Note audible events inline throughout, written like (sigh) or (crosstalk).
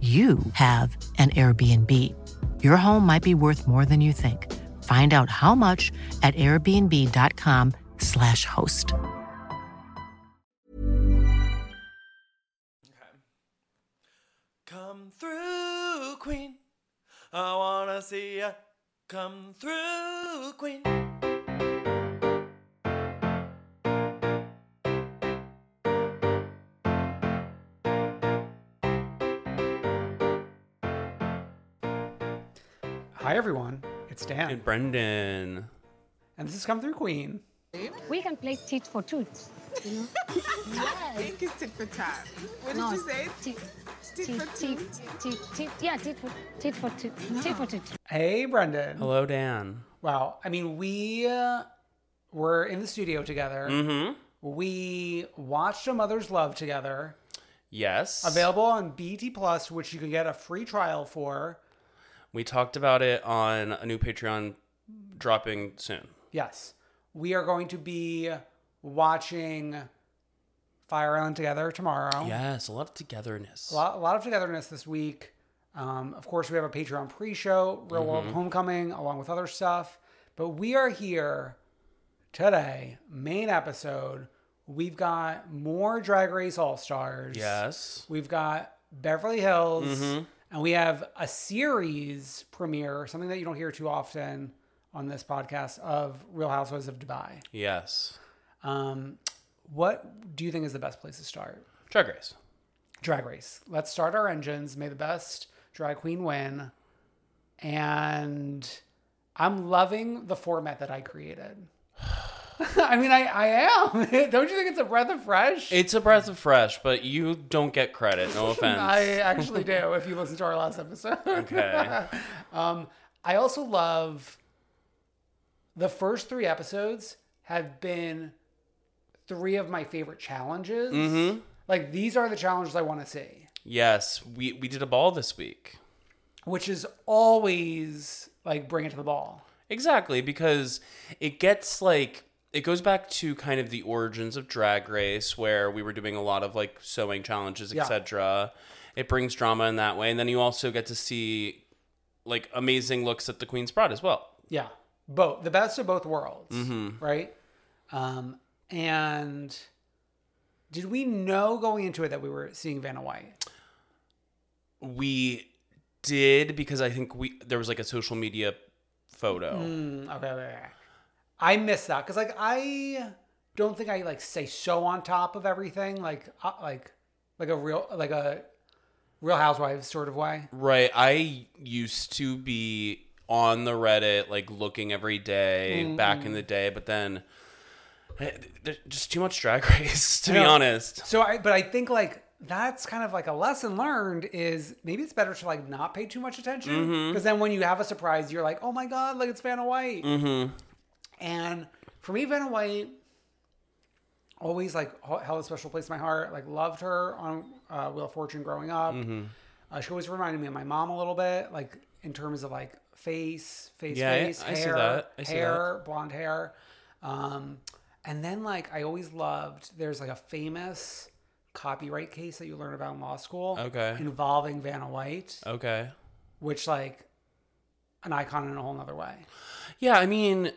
you have an Airbnb. Your home might be worth more than you think. Find out how much at airbnb.com/slash host. Come through, Queen. I wanna see ya. Come through, Queen. Hi everyone, it's Dan, And Brendan. and this is Come Through Queen. We can play tit for tat. You know? think it's tit for tat. What did No, you say? Tit, Tit tit, for tit, tit, tit, yeah, tit for tit for tit, tit for tit. Hey Brendan. Hello, Dan. Wow, I mean we uh, were in the studio together. Mm-hmm. We watched A Mother's Love together. Yes. Available on BT Plus, which you can get a free trial for. We talked about it on a new Patreon dropping soon. Yes, we are going to be watching Fire Island together tomorrow. Yes, a lot of togetherness. A lot, a lot of togetherness this week. Um, of course, we have a Patreon pre-show, Real World Homecoming, along with other stuff. But we are here today, main episode. We've got more Drag Race All Stars. Yes. We've got Beverly Hills, Mm-hmm. And we have a series premiere, something that you don't hear too often on this podcast of Real Housewives of Dubai. Yes. Um, what do you think is the best place to start? Drag Race. Drag Race. Let's start our engines. May the best drag queen win. And I'm loving the format that I created. (sighs) (sighs) (laughs) I mean, I, I am. (laughs) Don't you think it's a breath of fresh? It's a breath of fresh, but you don't get credit. No (laughs) offense. I actually do if you listen to our last episode. Okay. um, I also love the first three episodes have been three of my favorite challenges. Mm-hmm. Like these are the challenges I want to see. Yes, we we did a ball this week. which is always like bring it to the ball. Exactly, because it gets like it goes back to kind of the origins of Drag Race, where we were doing a lot of like sewing challenges, Yeah. etc. It brings drama in that way, and then you also get to see like amazing looks at the Queen's Broad as well. Yeah, both the best of both worlds, Mm-hmm. right? Um, and did we know going into it that we were seeing Vanna White? We did because I think we there was like a social media photo. Mm, okay, okay, okay. I miss that because like I don't think I like stay so on top of everything like uh, like like a real like a Real Housewives sort of way. Right. I used to be on the Reddit, like looking every day back Mm-hmm. in the day, but then there's just too much drag (laughs) race, to be honest. So I, but I think like that's kind of like a lesson learned is maybe it's better to like not pay too much attention Mm-hmm. because then when you have a surprise, you're like, oh my god, like it's Vanna White. Mm-hmm. And for me, Vanna White always like held a special place in my heart. Like loved her on uh, Wheel of Fortune growing up. Mm-hmm. Uh, she always reminded me of my mom a little bit, like in terms of like face, face, Yeah, I- face, I see hair, that. I hair, blonde hair. Um, and then like I always loved. There's like a famous copyright case that you learn about in law school. Okay. Involving Vanna White, Okay. which like an icon in a whole nother way. Yeah, I mean,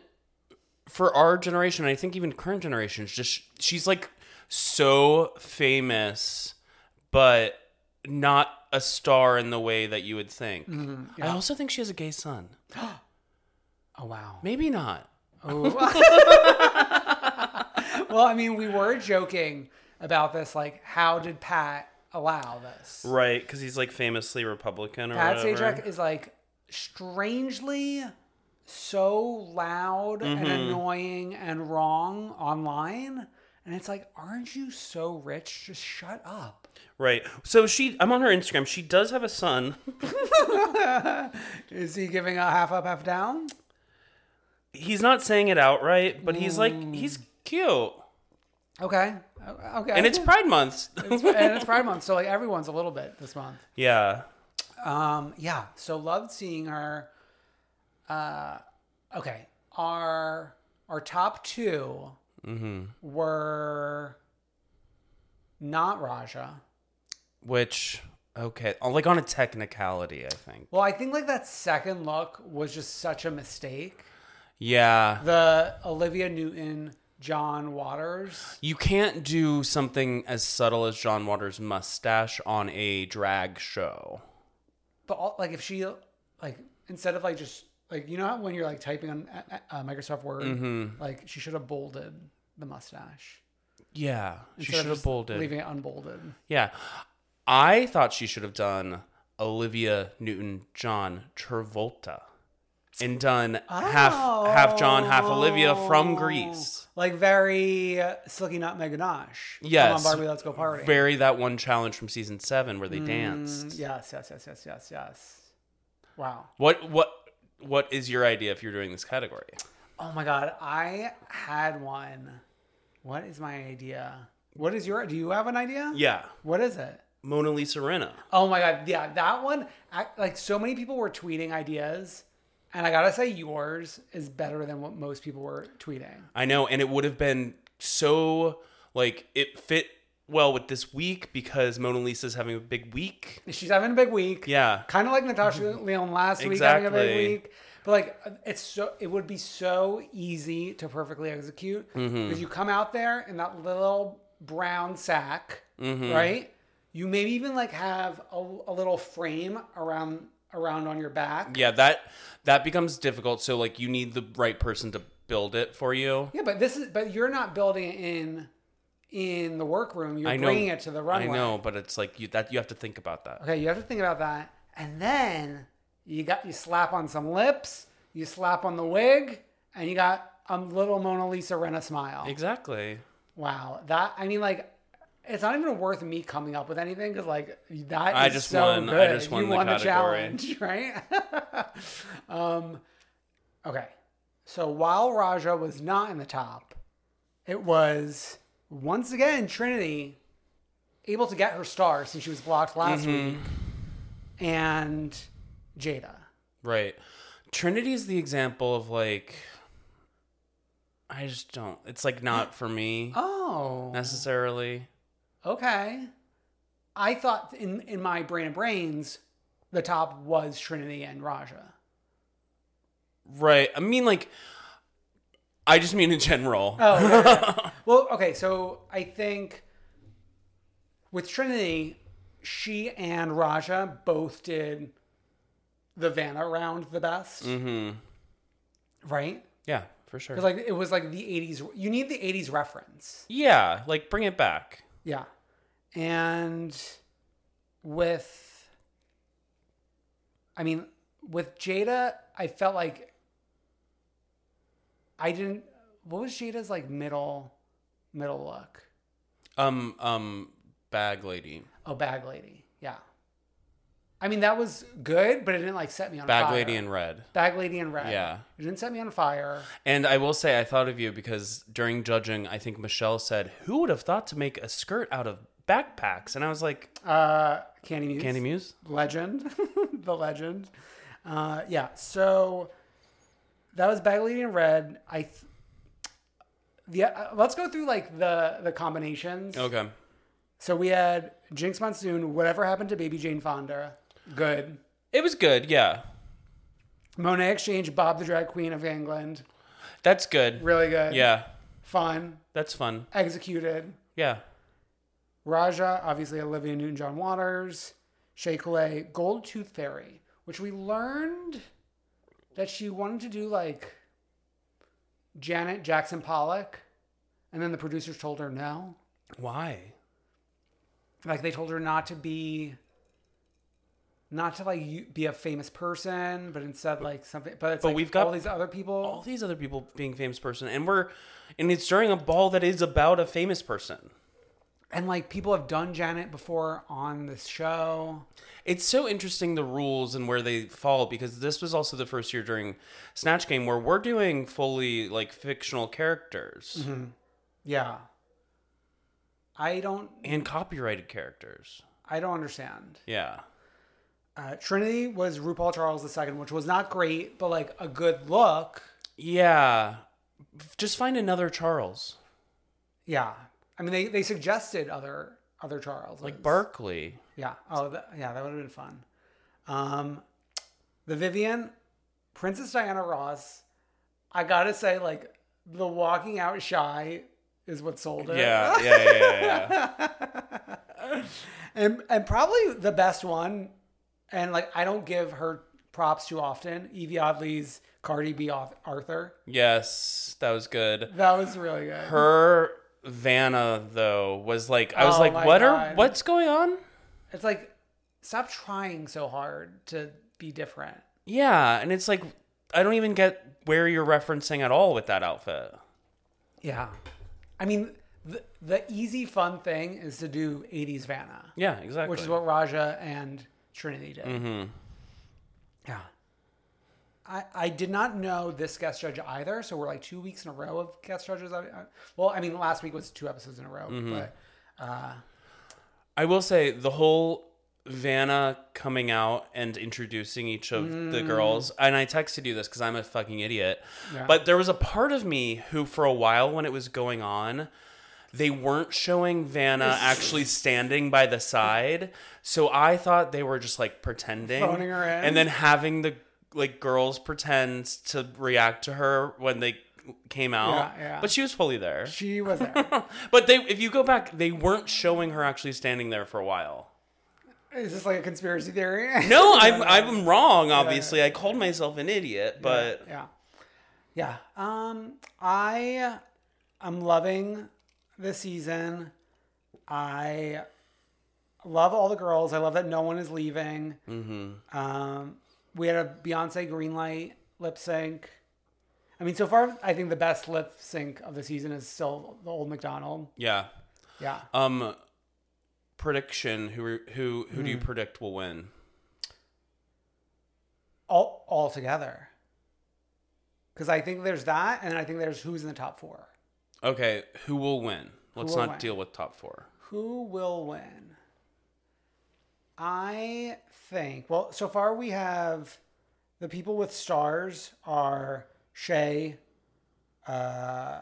for our generation, I think even current generations, just she's like so famous, but not a star in the way that you would think. Mm-hmm. I also think she has a gay son. (gasps) Oh wow. Maybe not. Oh. (laughs) Well, I mean, we were joking about this. Like, how did Pat allow this? Right, because he's like famously Republican or Pat whatever. Sajak is like strangely so loud and Mm-hmm. annoying and wrong online. And it's like, aren't you so rich? Just shut up. Right. So she, I'm on her Instagram. She does have a son. (laughs) Is he giving a half up, half down? He's not saying it outright, but he's like, Mm. he's cute. Okay. Okay. And it's Pride Month. and it's Pride Month. So, like, everyone's a little bit this month. yeah. Um, yeah. So loved seeing her. Uh, okay. Our our top 2 Mm-hmm. were not Raja. Which, okay. oh, Like on a technicality, I think. Well, I think like that second look was just such a mistake. Yeah. The Olivia Newton John Waters. You can't do something as subtle as John Waters' mustache on a drag show. But all, like if she like instead of like just like you know how when you're like typing on uh, uh, Microsoft Word, Mm-hmm. like she should have bolded the mustache. Yeah. She should have bolded. leaving it unbolded. Yeah. I thought she should have done Olivia Newton John Travolta and done half half John, half Olivia from Grease. Like very uh, Silky Nutmeg Ganache. Yes. Come on, Barbie, let's go party. Very that one challenge from season seven where they Mm, danced. Yes, yes, yes, yes, yes, yes. Wow. What what what is your idea if you're doing this category? Oh my god, I had one. What is my idea? What is your? Do you have an idea? Yeah. What is it? Mona Lisa Rinna. Oh my god, yeah, that one. I, like so many people were tweeting ideas, and I gotta say yours is better than what most people were tweeting. I know, and it would have been so like it fit well with this week because Mona Lisa's having a big week. She's having a big week. Yeah. kind of like Natasha Lyonne last week having a big week. But like, it's so it would be so easy to perfectly execute because Mm-hmm. you come out there in that little brown sack, Mm-hmm. right? You maybe even like have a, a little frame around around on your back. Yeah, that that becomes difficult. So like you need the right person to build it for you. Yeah, but this is but you're not building it in in the workroom. You're I know. bringing it to the runway. I know, but it's like you that you have to think about that. Okay, you have to think about that, and then you got you slap on some lips, you slap on the wig, and you got a little Mona Lisa Rinna smile. Exactly. Wow, that I mean, like, it's not even worth me coming up with anything because like that I is just so won- I just won you the won the challenge, (laughs) right? (laughs) um, okay, so while Raja was not in the top, it was once again Trinity able to get her star since she was blocked last Mm-hmm. week, and Jaida. Right. Trinity is the example of like I just don't. It's like not for me Oh, necessarily. okay. I thought in in my brain of brains, the top was Trinity and Raja. Right. I mean like I just mean in general. Oh, okay, okay. (laughs) well, okay. So I think with Trinity, she and Raja both did the Vanna round the best, Mhm. right? Yeah, for sure. Because like it was like the '80s. You need the '80s reference. yeah, like bring it back. Yeah. And with I mean, with Jada, I felt like I didn't what was Jaida's like middle middle look? Um um bag lady. Oh, bag lady. Yeah. I mean, that was good, but it didn't like set me on Bag fire. lady in red. Bag lady in red. Yeah. It didn't set me on fire. And I will say I thought of you because during judging, I think Michelle said, "Who would have thought to make a skirt out of backpacks, and I was like, Uh, Kandy Muse. Kandy Muse. legend, (laughs) the legend. Uh, yeah. So that was Bag Lady in Red. I. Th- the, uh, let's go through like the the combinations. Okay. So we had Jinkx Monsoon. Whatever happened to Baby Jane Fonda? Good. It was good. Yeah, Monét X Change. Bob the Drag Queen of England. that's good. Really good. Yeah, Fun. that's fun. Executed. Yeah. Raja, obviously Olivia Newton John Waters, Shea Coulee, Gold Tooth Fairy, which we learned that she wanted to do like Janet Jackson Pollock, and then the producers told her no. Why? Like they told her not to be, not to like be a famous person, but instead like something. But it's But like we've got all these other people. All these other people being famous person, and we're, and it's during a ball that is about a famous person. And like people have done Janet before on this show. It's so interesting the rules and where they fall because this was also the first year during Snatch Game where we're doing fully like fictional characters Yeah. I don't and copyrighted characters. I don't understand. Yeah. Uh, Trinity was RuPaul Charles II, which was not great, but like a good look. Yeah. Just find another Charles. Yeah, I mean they, they suggested other other Charles Like Barkley. Yeah. Oh, that, yeah, that would have been fun. Um, the Vivienne, Princess Diana Ross. I gotta say, like the walking out shy is what sold it. Yeah, yeah, yeah, yeah. yeah. (laughs) and and probably the best one. And like I don't give her props too often. Yvie Oddly's Cardi B Arth- Arthur. yes, that was good. That was really good. Her Vanna though was like I was Oh like, my what are God. what's going on? It's like stop trying so hard to be different. Yeah, and it's like I don't even get where you're referencing at all with that outfit. Yeah. I mean, the, the easy fun thing is to do 80s Vanna, Yeah, exactly. which is what Raja and Trinity did. Mm-hmm. Yeah. I, I did not know this guest judge either. So we're like two weeks in a row of guest judges. I, I, well, I mean, last week was two episodes in a row, Mm-hmm. but uh, I will say the whole Vanna coming out and introducing each of the girls, and I texted you this because I'm a fucking idiot. Yeah. But there was a part of me who, for a while when it was going on, they weren't showing Vanna (laughs) actually standing by the side. So I thought they were just like pretending. Phoning her in. And then having the like girls pretend to react to her when they came out. Yeah, yeah. But she was fully there. she was there. (laughs) But they if you go back, they weren't showing her actually standing there for a while. is this like a conspiracy theory? No, (laughs) I'm I'm wrong. Obviously, I called myself an idiot, but yeah yeah um i i'm loving this season i love all the girls i love that no one is leaving mm-hmm. um we had a beyonce greenlight lip sync i mean so far i think the best lip sync of the season is still the old mcdonald yeah. yeah Um, prediction: Who who who Hmm. do you predict will win? all all together because i think there's that and i think there's who's in the top four Okay, who will win? Let's will not win? deal with top four. Who will win? I think. Well, so far we have the people with stars are Shea. Uh,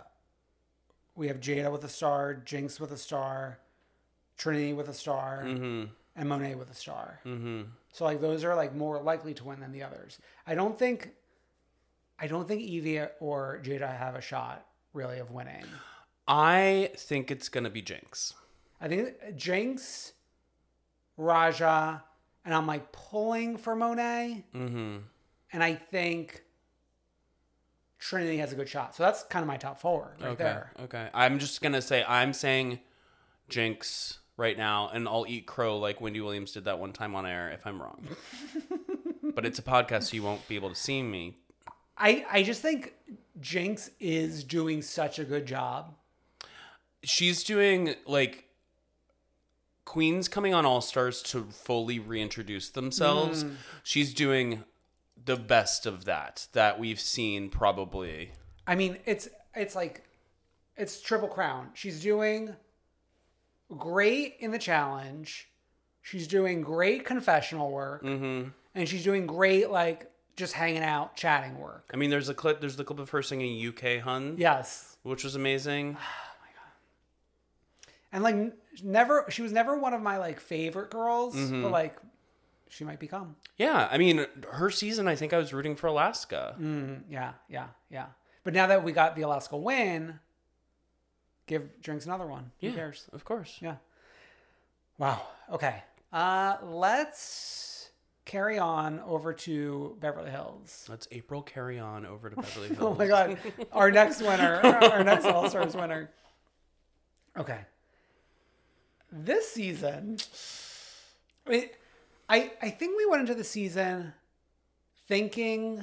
we have Jaida with a star, Jinkx with a star, Trinity with a star, and Monet with a star. Mm-hmm. So like those are like more likely to win than the others. I don't think. I don't think Yvie or Jaida have a shot really of winning. I think it's gonna be Jinkx. I think Jinkx, Raja, and I'm like pulling for Monet. Mm-hmm. And I think Trinity has a good shot. So that's kind of my top four right okay, there. okay. I'm just gonna say I'm saying Jinkx right now, and I'll eat crow like Wendy Williams did that one time on air if I'm wrong. (laughs) but it's a podcast, so you won't be able to see me. I, I just think Jinkx is doing such a good job. she's doing like queens coming on all stars to fully reintroduce themselves she's doing the best of that that we've seen probably I mean, it's it's like it's triple crown. She's doing great in the challenge. She's doing great confessional work, Mm-hmm. and she's doing great like just hanging out, chatting work. I mean, there's a clip. There's the clip of her singing "UK Hun," Yes, which was amazing. (sighs) Oh my god! And like never, she was never one of my like favorite girls, Mm-hmm. but like she might become. Yeah, I mean, her season. I think I was rooting for Alaska. Mm, yeah, yeah, yeah. But now that we got the Alaska win, give Jinkx another one. Yeah, Who cares? Of course. Yeah. Wow. Okay. Uh, let's carry on over to Beverly Hills. Let's April carry on over to (laughs) Beverly Hills. Oh my God. Our next winner, our next All Stars winner. (laughs) Okay. This season, I, mean, I I think we went into the season thinking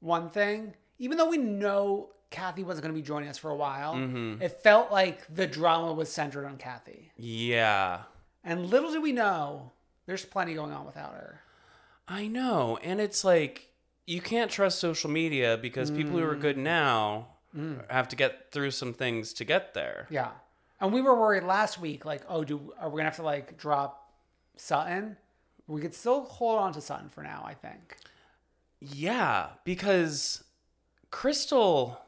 one thing, even though we know Kathy wasn't going to be joining us for a while. Mm-hmm. It felt like the drama was centered on Kathy, Yeah, and little do we know, there's plenty going on without her. I know, and it's like you can't trust social media because people who are mm. good now mm. have to get through some things to get there. Yeah. And we were worried last week, like, oh, do are we gonna have to like drop Sutton? We could still hold on to Sutton for now, I think. Yeah, because Crystal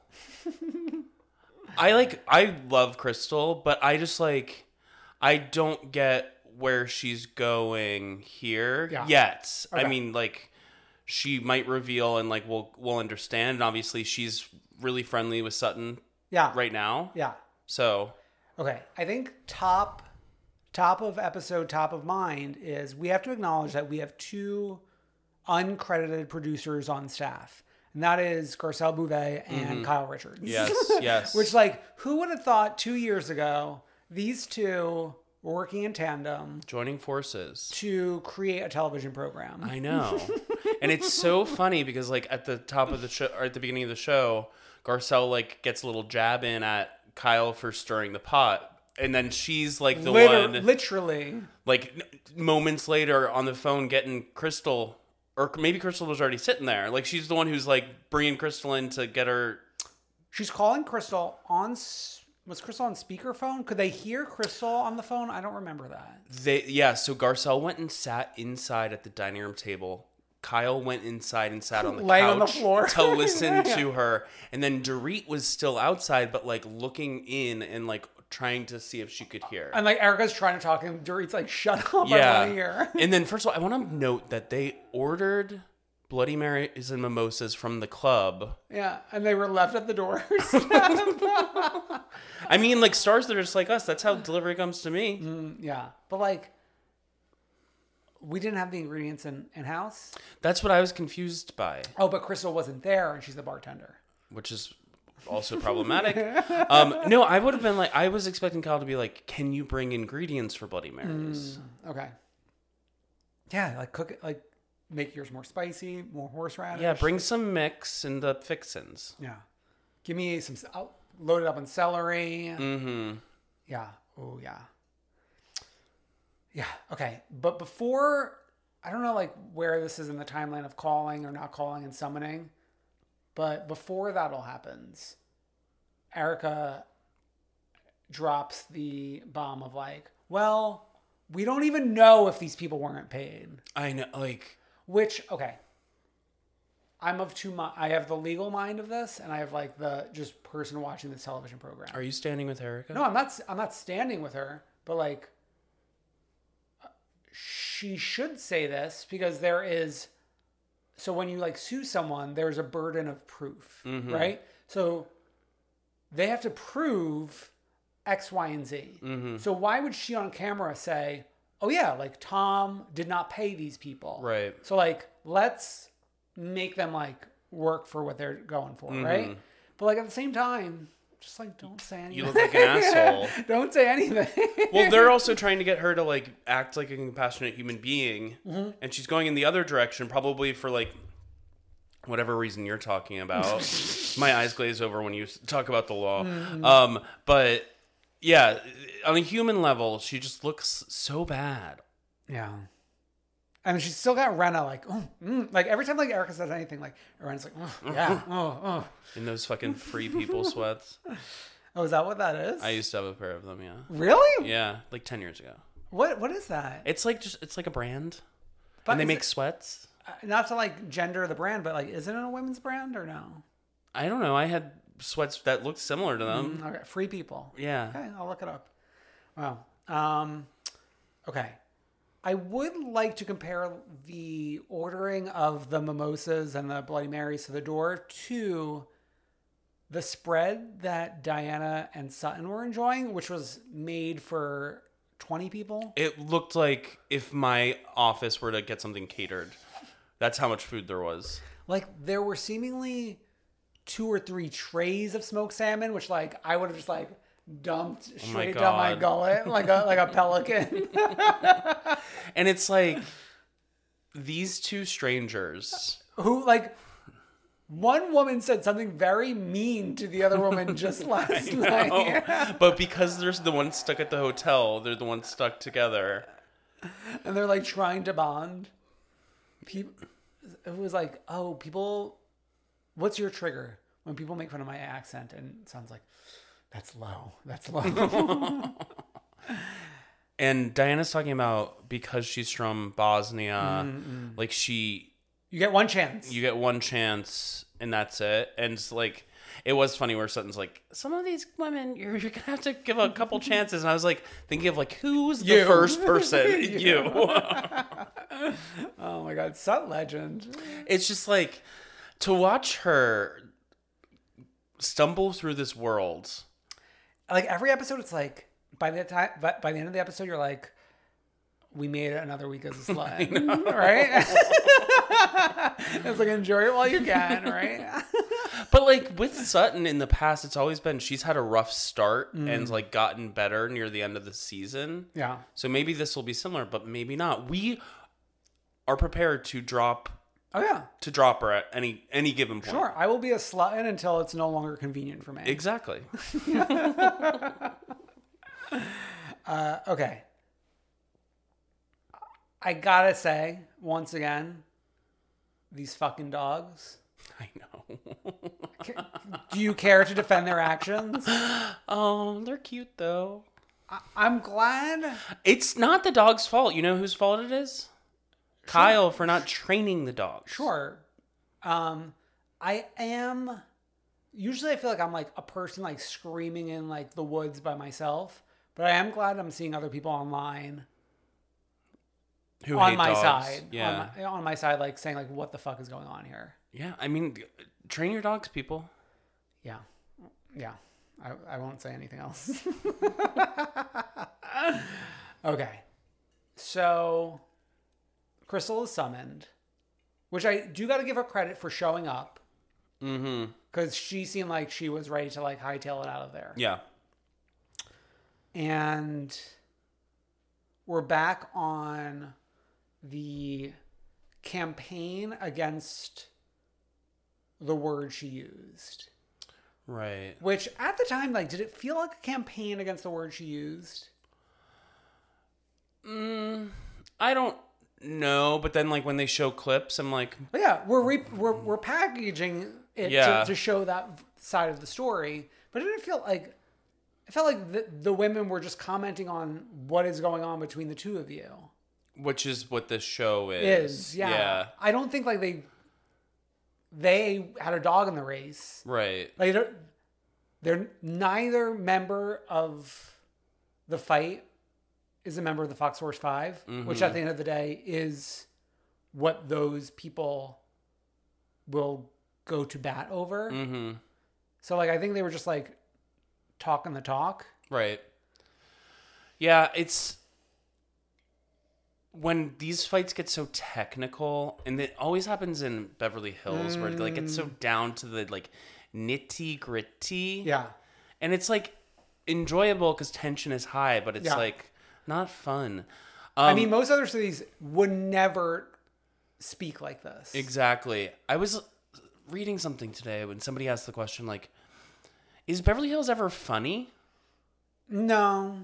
(laughs) I like I love Crystal, but I just like I don't get where she's going here Yeah. yet. I mean like she might reveal and like we'll we'll understand and obviously she's really friendly with Sutton Yeah. right now. Yeah. So Okay. I think top top of episode, top of mind is we have to acknowledge that we have two uncredited producers on staff. And that is Garcelle Beauvais and Kyle Richards. Mm-hmm. Yes, (laughs) yes. Which like who would have thought two years ago these two were working in tandem joining forces. to create a television program? I know. (laughs) and it's so funny because like at the top of the show or at the beginning of the show, Garcelle like gets a little jab in at Kyle for stirring the pot. And then she's like the Liter- one literally. like n- moments later on the phone getting Crystal or maybe Crystal was already sitting there. Like she's the one who's like bringing Crystal in to get her She's calling Crystal on. s- Was Crystal on speakerphone? Could they hear Crystal on the phone? I don't remember that. They yeah, so Garcelle went and sat inside at the dining room table. Kyle went inside and sat on the Laying couch on the floor. to listen (laughs) to her, and then Dorit was still outside, but like looking in and like trying to see if she could hear. And like Erika's trying to talk, and Dorit's like, "Shut up! I want to yeah, hear." (laughs) and then first of all, I want to note that they ordered Bloody Marys and mimosas from the club. yeah, and they were left at the door. (laughs) I mean, like stars that are just like us. That's how delivery comes to me. Mm, yeah, but like, we didn't have the ingredients in in house. That's what I was confused by. Oh, but Crystal wasn't there, and she's the bartender. which is also problematic. (laughs) um, no, I would have been like, I was expecting Kyle to be like, "Can you bring ingredients for Bloody Marys?" Okay. Yeah, like cook it, like make yours more spicy, more horseradish. Yeah, bring some mix and the fixins. Yeah. Give me some. I'll load it up on celery. Mm-hmm. Yeah. Oh, yeah. Yeah. Okay. But before, I don't know like where this is in the timeline of calling or not calling and summoning, but before that all happens, Erika drops the bomb of like, well, we don't even know if these people weren't paid. I know, like, Which okay, I'm of two. mi- I have the legal mind of this, and I have like the just person watching this television program. are you standing with Erika? No, I'm not. I'm not standing with her, but like, she should say this because there is. So when you like sue someone, there's a burden of proof, mm-hmm. right? So they have to prove X, Y, and Z. Mm-hmm. So why would she on camera say, "Oh yeah, like Tom did not pay these people"? Right. So like, let's make them like work for what they're going for, mm-hmm. right? But like at the same time, just like don't say anything. You look like an asshole. (laughs) Don't say anything. Well, they're also trying to get her to like act like a compassionate human being, and she's going in the other direction, probably for like whatever reason you're talking about. (laughs) My eyes glaze over when you talk about the law. Um, but yeah, on a human level, she just looks so bad. yeah. And she's still got Rinna like, oh, mm. like every time like Erika says anything, like Rinna's like, oh, yeah, (laughs) oh, oh. in those fucking free people (laughs) sweats. Oh, is that what that is? I used to have a pair of them. Yeah. really? Yeah, like ten years ago. What What is that? It's like just it's like a brand, But and they make it- sweats. Uh, Not to like gender the brand, but like, is it a women's brand or no? I don't know. I had sweats that looked similar to them. Okay, free people. Yeah. Okay, I'll look it up. Wow. Um, okay. I would like to compare the ordering of the mimosas and the Bloody Marys to the door to the spread that Diana and Sutton were enjoying, which was made for 20 people. It looked like if my office were to get something catered. That's how much food there was. Like, there were seemingly two or three trays of smoked salmon, which, like, I would have just, like, dumped Oh straight down my gullet like a like a (laughs) pelican. And it's like these two strangers. Uh, who like one woman said something very mean to the other woman just (laughs) last night. But because there's the one stuck at the hotel, they're the ones stuck together. and they're like trying to bond. People, it was like, oh, people, what's your trigger when people make fun of my accent and it sounds like that's low, that's low. (laughs) And Diana's talking about because she's from Bosnia, Mm, like she you get one chance. you get one chance and that's it. And it's like it was funny where Sutton's like, some of these women, you're, you're gonna have to give a couple (laughs) chances. And I was like thinking of like who's the You. first person? (laughs) you. oh my god, Sut legend. it's just like to watch her stumble through this world. Like every episode, it's like by the time by, by the end of the episode, you're like, we made it another week as a slut, right? (laughs) it's like enjoy it while you can, right? (laughs) But like with Sutton in the past, it's always been she's had a rough start Mm. and like gotten better near the end of the season. Yeah. So maybe this will be similar, but maybe not. We are prepared to drop Oh yeah, to drop her at any any given point. sure. I will be a slut in until it's no longer convenient for me. Exactly. (laughs) Uh, okay. I gotta say, once again, these fucking dogs. (laughs) I know. Do you care to defend their actions? oh, (gasps) they're cute though. I'm glad. It's not the dog's fault. You know whose fault it is? Kyle for not training the dogs. Sure. Um, I am. Usually, I feel like I'm like a person like screaming in like the woods by myself, but I am glad I'm seeing other people online Who on hate my dogs. side. Yeah. on my, on my side, like saying like, "What the fuck is going on here?" Yeah. I mean, train your dogs, people. Yeah, yeah. I, I won't say anything else. (laughs) okay, so Crystal is summoned, which I do got to give her credit for showing up Mm-hmm. because she seemed like she was ready to like hightail it out of there. Yeah. and we're back on the campaign against the word she used. Right. Which at the time, like, did it feel like a campaign against the word she used? Mm, I don't know, but then like when they show clips, I'm like, But yeah, we're re- we're we're packaging it Yeah. to, to show that side of the story, but it didn't feel like it felt like the, the women were just commenting on what is going on between the two of you. which is what this show is. Is yeah. I don't think like they they had a dog in the race. Right. Like they're, they're neither member of the fight is a member of the Fox Force 5 which at the end of the day is what those people will go to bat over. Mm-hmm. So like I think they were just like talking the talk. Right. Yeah, it's when these fights get so technical, and it always happens in Beverly Hills, where it like gets so down to the like nitty gritty. Yeah. and it's like enjoyable because tension is high, but it's Yeah. like not fun. I Um, mean most other cities would never speak like this. Exactly. I was reading something today when somebody asked the question like, "Is Beverly Hills ever funny?" No.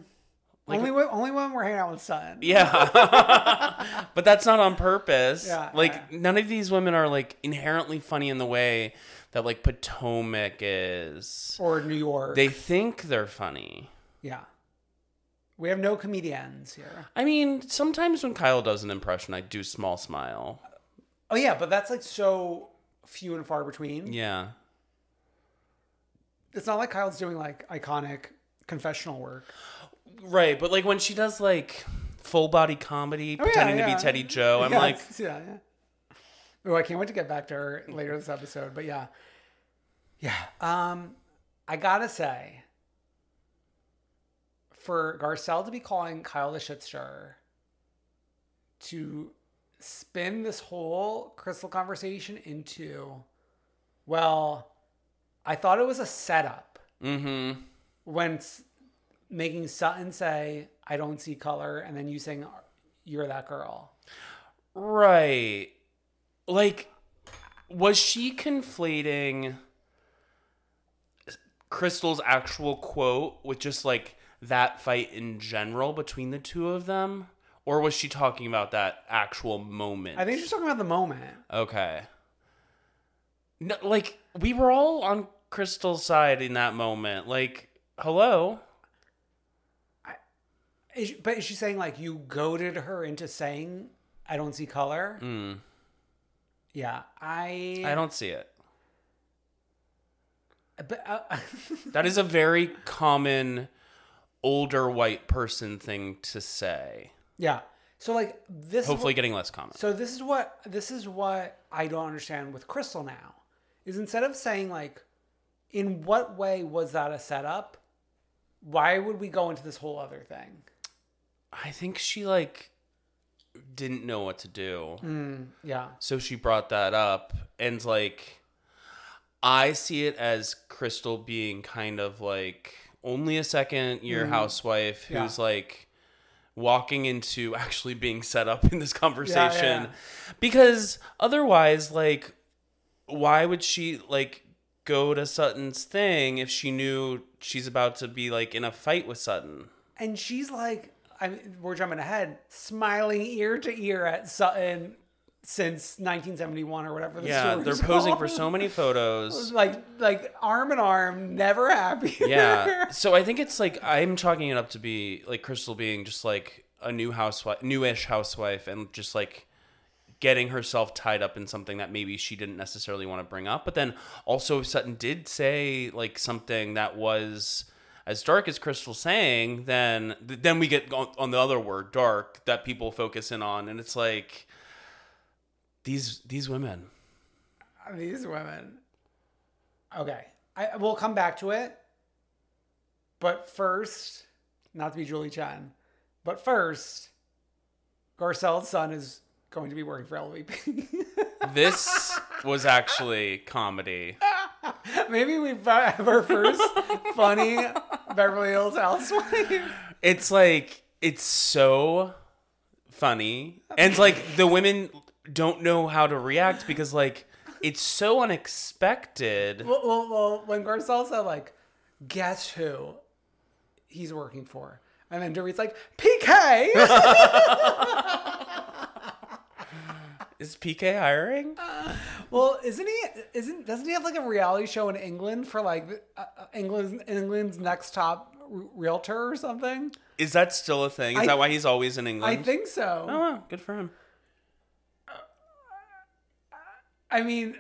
Like- only when, only when we're hanging out with Sun. Yeah. (laughs) but that's not on purpose. Yeah, Like yeah. none of these women are like inherently funny in the way that like Potomac is. or New York. They think they're funny. yeah. We have no comedians here. I mean, sometimes when Kyle does an impression, I do small smile. Oh yeah, but that's like so few and far between. Yeah. It's not like Kyle's doing like iconic confessional work. Right, but like when she does like full body comedy, Oh, yeah, pretending to be Teddy Joe, I'm Yeah, like, yeah, yeah. Oh, I can't wait to get back to her later this episode. But yeah, yeah. Um, I gotta say, for Garcelle to be calling Kyle the shit stirrer, to spin this whole Crystal conversation into, well, I thought it was a setup mm-hmm. when making Sutton say, "I don't see color," and then you saying, "You're that girl." Right. Like, was she conflating Crystal's actual quote with just like that fight in general between the two of them? Or was she talking about that actual moment? I think she's talking about the moment. Okay. No, like, we were all on Crystal's side in that moment. Like, hello? Is she- but is she saying like you goaded her into saying I don't see color? Mm, Yeah, I. I don't see it. But uh, (laughs) That is a very common older white person thing to say. yeah. So like this. is Hopefully, what- getting less common. So this is what this is what I don't understand with Crystal now. Is instead of saying like, in what way was that a setup? Why would we go into this whole other thing? I think she like didn't know what to do. Mm, yeah. So she brought that up and like I see it as Crystal being kind of like only a second year Mhm. housewife Yeah. who's like walking into (laughs) actually being set up in this conversation yeah. because otherwise like why would she like go to Sutton's thing if she knew she's about to be like in a fight with Sutton? And she's like, I mean, we're jumping ahead, smiling ear to ear at Sutton since 1971 or whatever. The Yeah, they're posing for so many (laughs) photos. like like arm in arm, never happy. yeah. (laughs) So I think it's like I'm chalking it up to be like Crystal being just like a new housewife, newish housewife, and just like getting herself tied up in something that maybe she didn't necessarily want to bring up. But then also if Sutton did say like something that was as dark as Crystal saying, then then we get on, on the other word, dark, that people focus in on, and it's like these these women. Uh, these women. Okay, I we'll come back to it. But first, not to be Julie Chen, but first, Garcelle's son is going to be working for LVP. (laughs) This was actually comedy. (laughs) Maybe we have our first funny Beverly Hills housewife. It's like it's so funny, and it's like the women don't know how to react because like it's so unexpected. Well, well, well, when Garcelle said like, "Guess who he's working for," and then Dorit's like, "PK." (laughs) Is PK hiring? well, isn't he? Isn't doesn't he have like a reality show in England for like uh, uh, England's England's next top realtor or something? Is that still a thing? Is I- that why he's always in England? I think so. Oh, wow, good for him. I mean,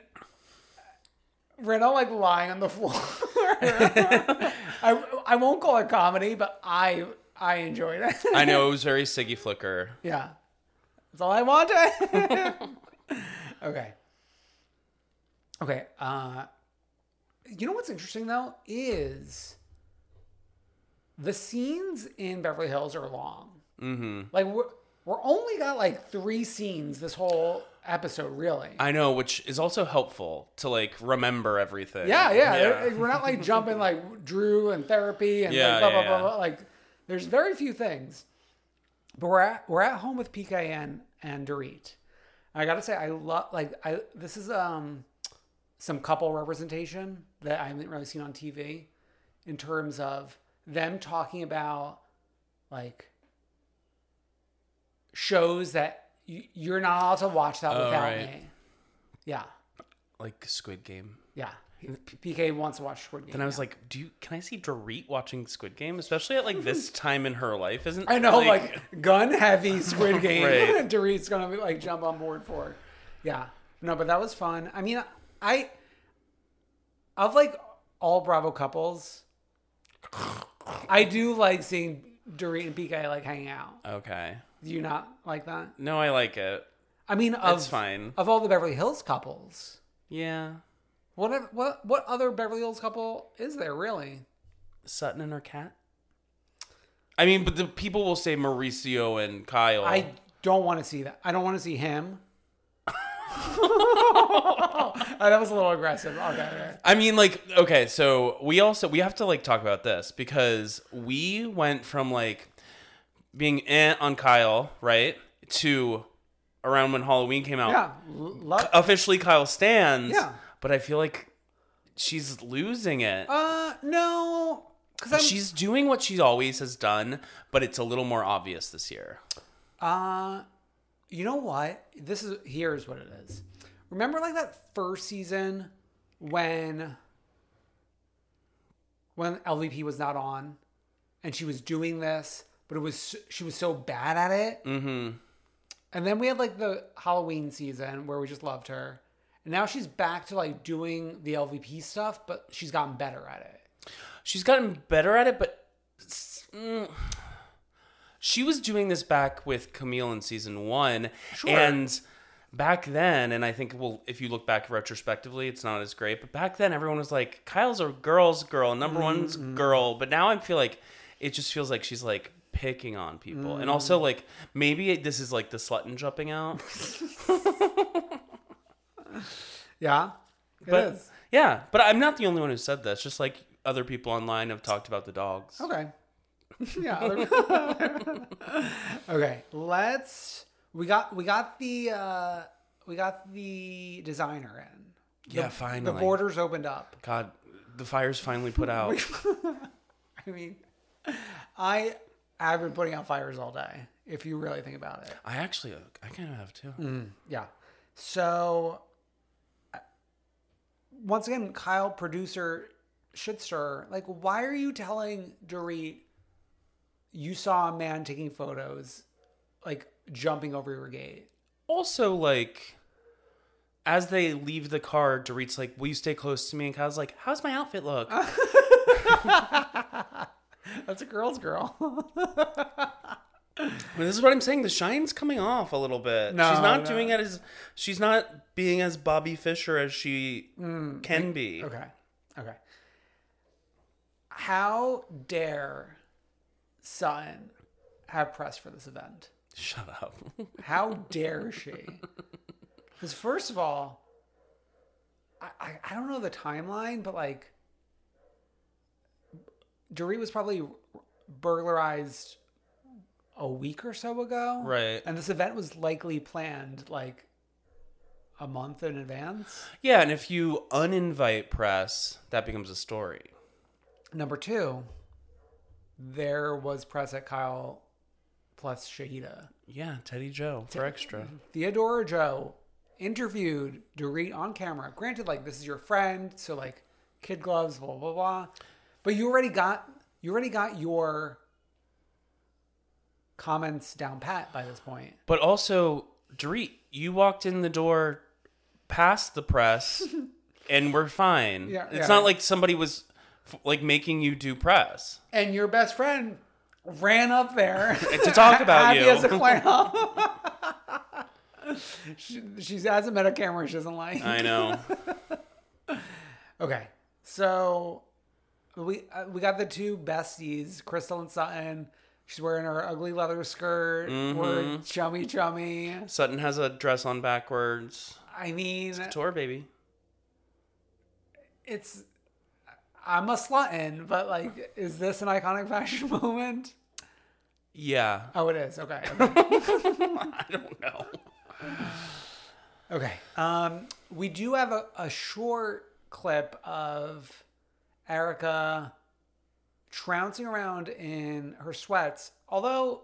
not like lying on the floor. (laughs) I I won't call it comedy, but I I enjoyed it. I know it was very Siggy Flicker. Yeah. That's all I wanted. (laughs) okay. Okay. Uh, you know what's interesting though is the scenes in Beverly Hills are long. Mm-hmm. Like we're we're only got like three scenes this whole episode, really. I know, which is also helpful to like remember everything. Yeah, yeah. We're not like jumping like Drew and therapy and Yeah, like blah yeah, blah blah yeah. blah. Like there's very few things. But we're at we're at home with PKN and Dorit. I gotta say I love like I this is um some couple representation that I haven't really seen on TV in terms of them talking about like shows that you're not allowed to watch that Oh, without right. me. Yeah. like Squid Game. Yeah. PK wants to watch Squid Game. Then I was yeah. like, "Do you? Can I see Dorit watching Squid Game, especially at like (laughs) this time in her life? Isn't I know, like, gun heavy Squid (laughs) Game. Right. (laughs) Dorit's gonna be, like jump on board for. it. Yeah, no, but that was fun. I mean, I of like all Bravo couples, I do like seeing Dorit and PK like hanging out. okay? Do you not like that? No, I like it. I mean, of, It's fine. Of all the Beverly Hills couples, Yeah, what what what other Beverly Hills couple is there really? Sutton and her cat. I mean, but the people will say Mauricio and Kyle. I don't want to see that. I don't want to see him. (laughs) Oh, that was a little aggressive. Okay, okay. I mean, like, okay, so we also we have to like talk about this because we went from like being eh on Kyle, right, to around when Halloween came out. Yeah, love. Officially, Kyle stands. Yeah. but I feel like she's losing it. Uh, no, because I'm. she's doing what she always has done, but it's a little more obvious this year. Uh, you know what? This is here's what it is. Remember, like that first season when when LVP was not on, and she was doing this, but it was she was so bad at it. Mm-hmm. And then we had like the Halloween season where we just loved her. And now she's back to like doing the LVP stuff, but she's gotten better at it. She's gotten better at it, but mm, she was doing this back with Camille in season one, Sure. and back then, and I think well, if you look back retrospectively, it's not as great. But back then, everyone was like, "Kyle's a girl's girl, number one's girl." But now I feel like it just feels like she's like picking on people, and also like maybe this is like the slutton jumping out. (laughs) Yeah. it but is. yeah, but I'm not the only one who said this. Just like other people online have talked about the dogs. Okay. (laughs) yeah. (laughs) okay. Let's we got we got the uh we got the designer in. Yeah, finally. The borders opened up. God, the fire's finally put out. I mean, I have been putting out fires all day. If you really think about it. I actually, I kind of have too. Mm. Yeah. So once again, Kyle, producer Shitster, like, why are you telling Dorit you saw a man taking photos, like jumping over your gate? Also, like, as they leave the car, Dorit's like, "Will you stay close to me?" And Kyle's like, "How's my outfit look?" (laughs) (laughs) That's a girl's girl. This is what I'm saying. The shine's coming off a little bit. No, she's not no. doing it as she's not being as Bobby Fisher as she can be. Mm, okay. Okay. How dare Sutton have press for this event? Shut up. (laughs) How dare she? Because first of all, I, I, I don't know the timeline, but like, Dorit was probably burglarized a week or so ago, Right. And this event was likely planned like a month in advance. yeah, and if you uninvite press, that becomes a story. Number two, there was press at Kyle plus Shahida. Yeah, Teddy Joe for extra. Theodora Joe interviewed Dorit on camera. Granted, like this is your friend, so like kid gloves, blah blah blah. But you already got you already got your comments down pat by this point. But also, Dorit, you walked in the door past the press, (laughs) and we're fine. Yeah, it's yeah. not like somebody was f- like making you do press. And your best friend ran up there (laughs) To talk about you. as a clown. (laughs) she, she hasn't met a camera she doesn't like. I know. Okay, so we uh, we got the two besties, Crystal and Sutton. She's wearing her ugly leather skirt. Mm-hmm. We're chummy chummy. Sutton has a dress on backwards. I mean, it's Tour baby. it's I'm a sluttin, but like, is this an iconic fashion (laughs) moment? Yeah. Oh, it is. Okay. (laughs) Okay. I don't know. okay. Um, we do have a, a short clip of Erika trouncing around in her sweats, although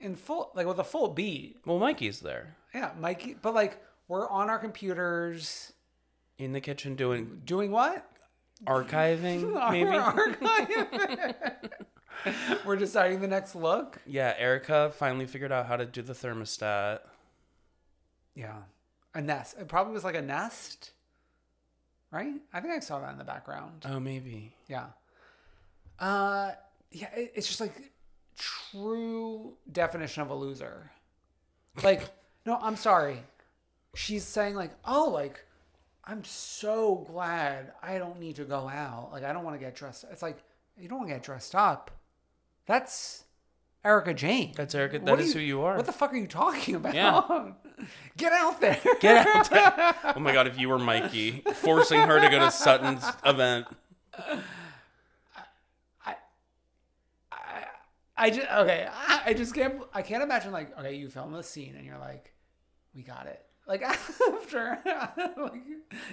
in full, like with a full beat. Well, Mikey's there. Yeah, Mikey. But like, we're on our computers. in the kitchen doing Doing what? archiving, (laughs) maybe. (laughs) We're deciding the next look. yeah, Erika finally figured out how to do the thermostat. Yeah. A nest. It probably was like a nest. Right? I think I saw that in the background. Oh, maybe. Yeah. Uh yeah, it, it's just like true definition of a loser. Like, (laughs) no, I'm sorry. She's saying like, "Oh, like I'm so glad I don't need to go out. Like I don't want to get dressed." It's like, you don't want to get dressed up. That's Erika Jayne. That's Erica- that is who you are. What the fuck are you talking about? Yeah. (laughs) Get out there. Get out (laughs) there. Oh my god, if you were Mikey, forcing her to go to Sutton's event. I just okay. I, I just can't. I can't imagine like okay, you film this scene and you're like, we got it. Like (laughs) after, like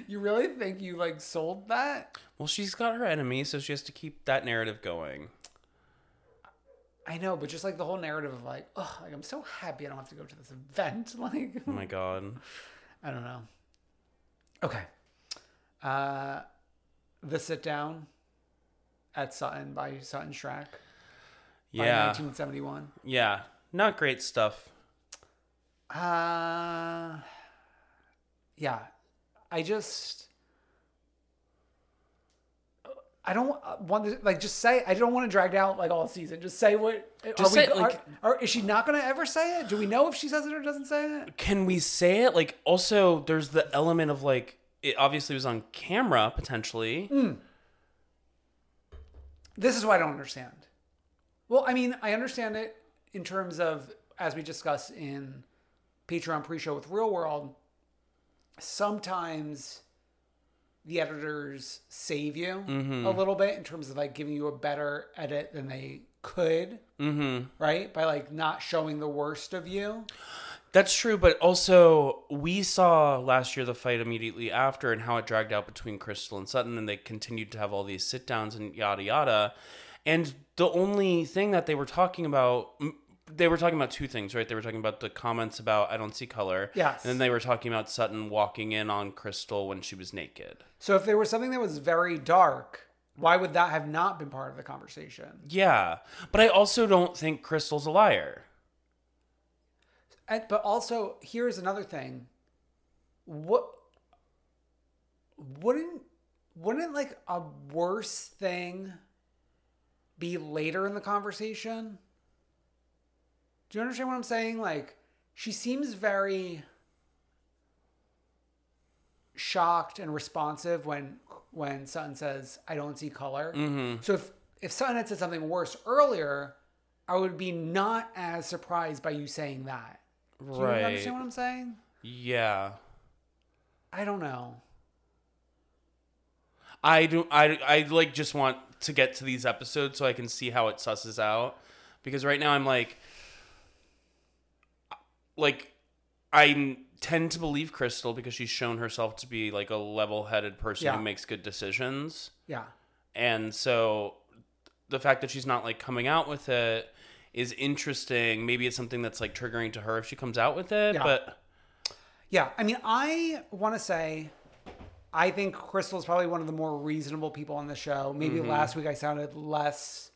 you really think you like sold that? Well, she's got her enemy, so she has to keep that narrative going. I know, but just like the whole narrative of like, oh, like I'm so happy I don't have to go to this event. (laughs) Like, Oh my god. I don't know. Okay. Uh, the sit down at Sutton by Sutton Stracke. Yeah. 1971. Yeah. Not great stuff. Uh, yeah. I just. I don't uh, want to like just say. I don't want to drag down like all season. Just say what. Just are say we, it, like- are, are- is she not going to ever say it? Do we know if she says it or doesn't say it? Can we say it? Like, also, there's the element of like, it obviously was on camera potentially. This is what I don't understand. Well, I mean, I understand it in terms of, as we discussed in Patreon pre show with Real World, sometimes the editors save you a little bit in terms of like giving you a better edit than they could, mm-hmm. right? By like not showing the worst of you. That's true, but also we saw last year the fight immediately after and how it dragged out between Crystal and Sutton, and they continued to have all these sit downs and yada yada. And the only thing that they were talking about, they were talking about two things, right? They were talking about the comments about I don't see color, Yes. and then they were talking about Sutton walking in on Crystal when she was naked. So if there was something that was very dark, why would that have not been part of the conversation? Yeah, but I also don't think Crystal's a liar. And, but also, here's another thing. What wouldn't wouldn't like a worse thing be later in the conversation? Do you understand what I'm saying? Like, she seems very shocked and responsive when when Sutton says, "I don't see color." Mm-hmm. So if if Sutton had said something worse earlier, I would be not as surprised by you saying that. Do you Right. understand what I'm saying? Yeah. I don't know. I do. I I like just want to get to these episodes so I can see how it susses out. Because right now I'm like, like, I tend to believe Crystal because she's shown herself to be like a level-headed person Yeah. who makes good decisions, Yeah. and so the fact that she's not like coming out with it is interesting. Maybe it's something that's like triggering to her if she comes out with it, Yeah. but Yeah. I mean, I want to say, I think Crystal is probably one of the more reasonable people on the show. Maybe Mm-hmm. last week I sounded less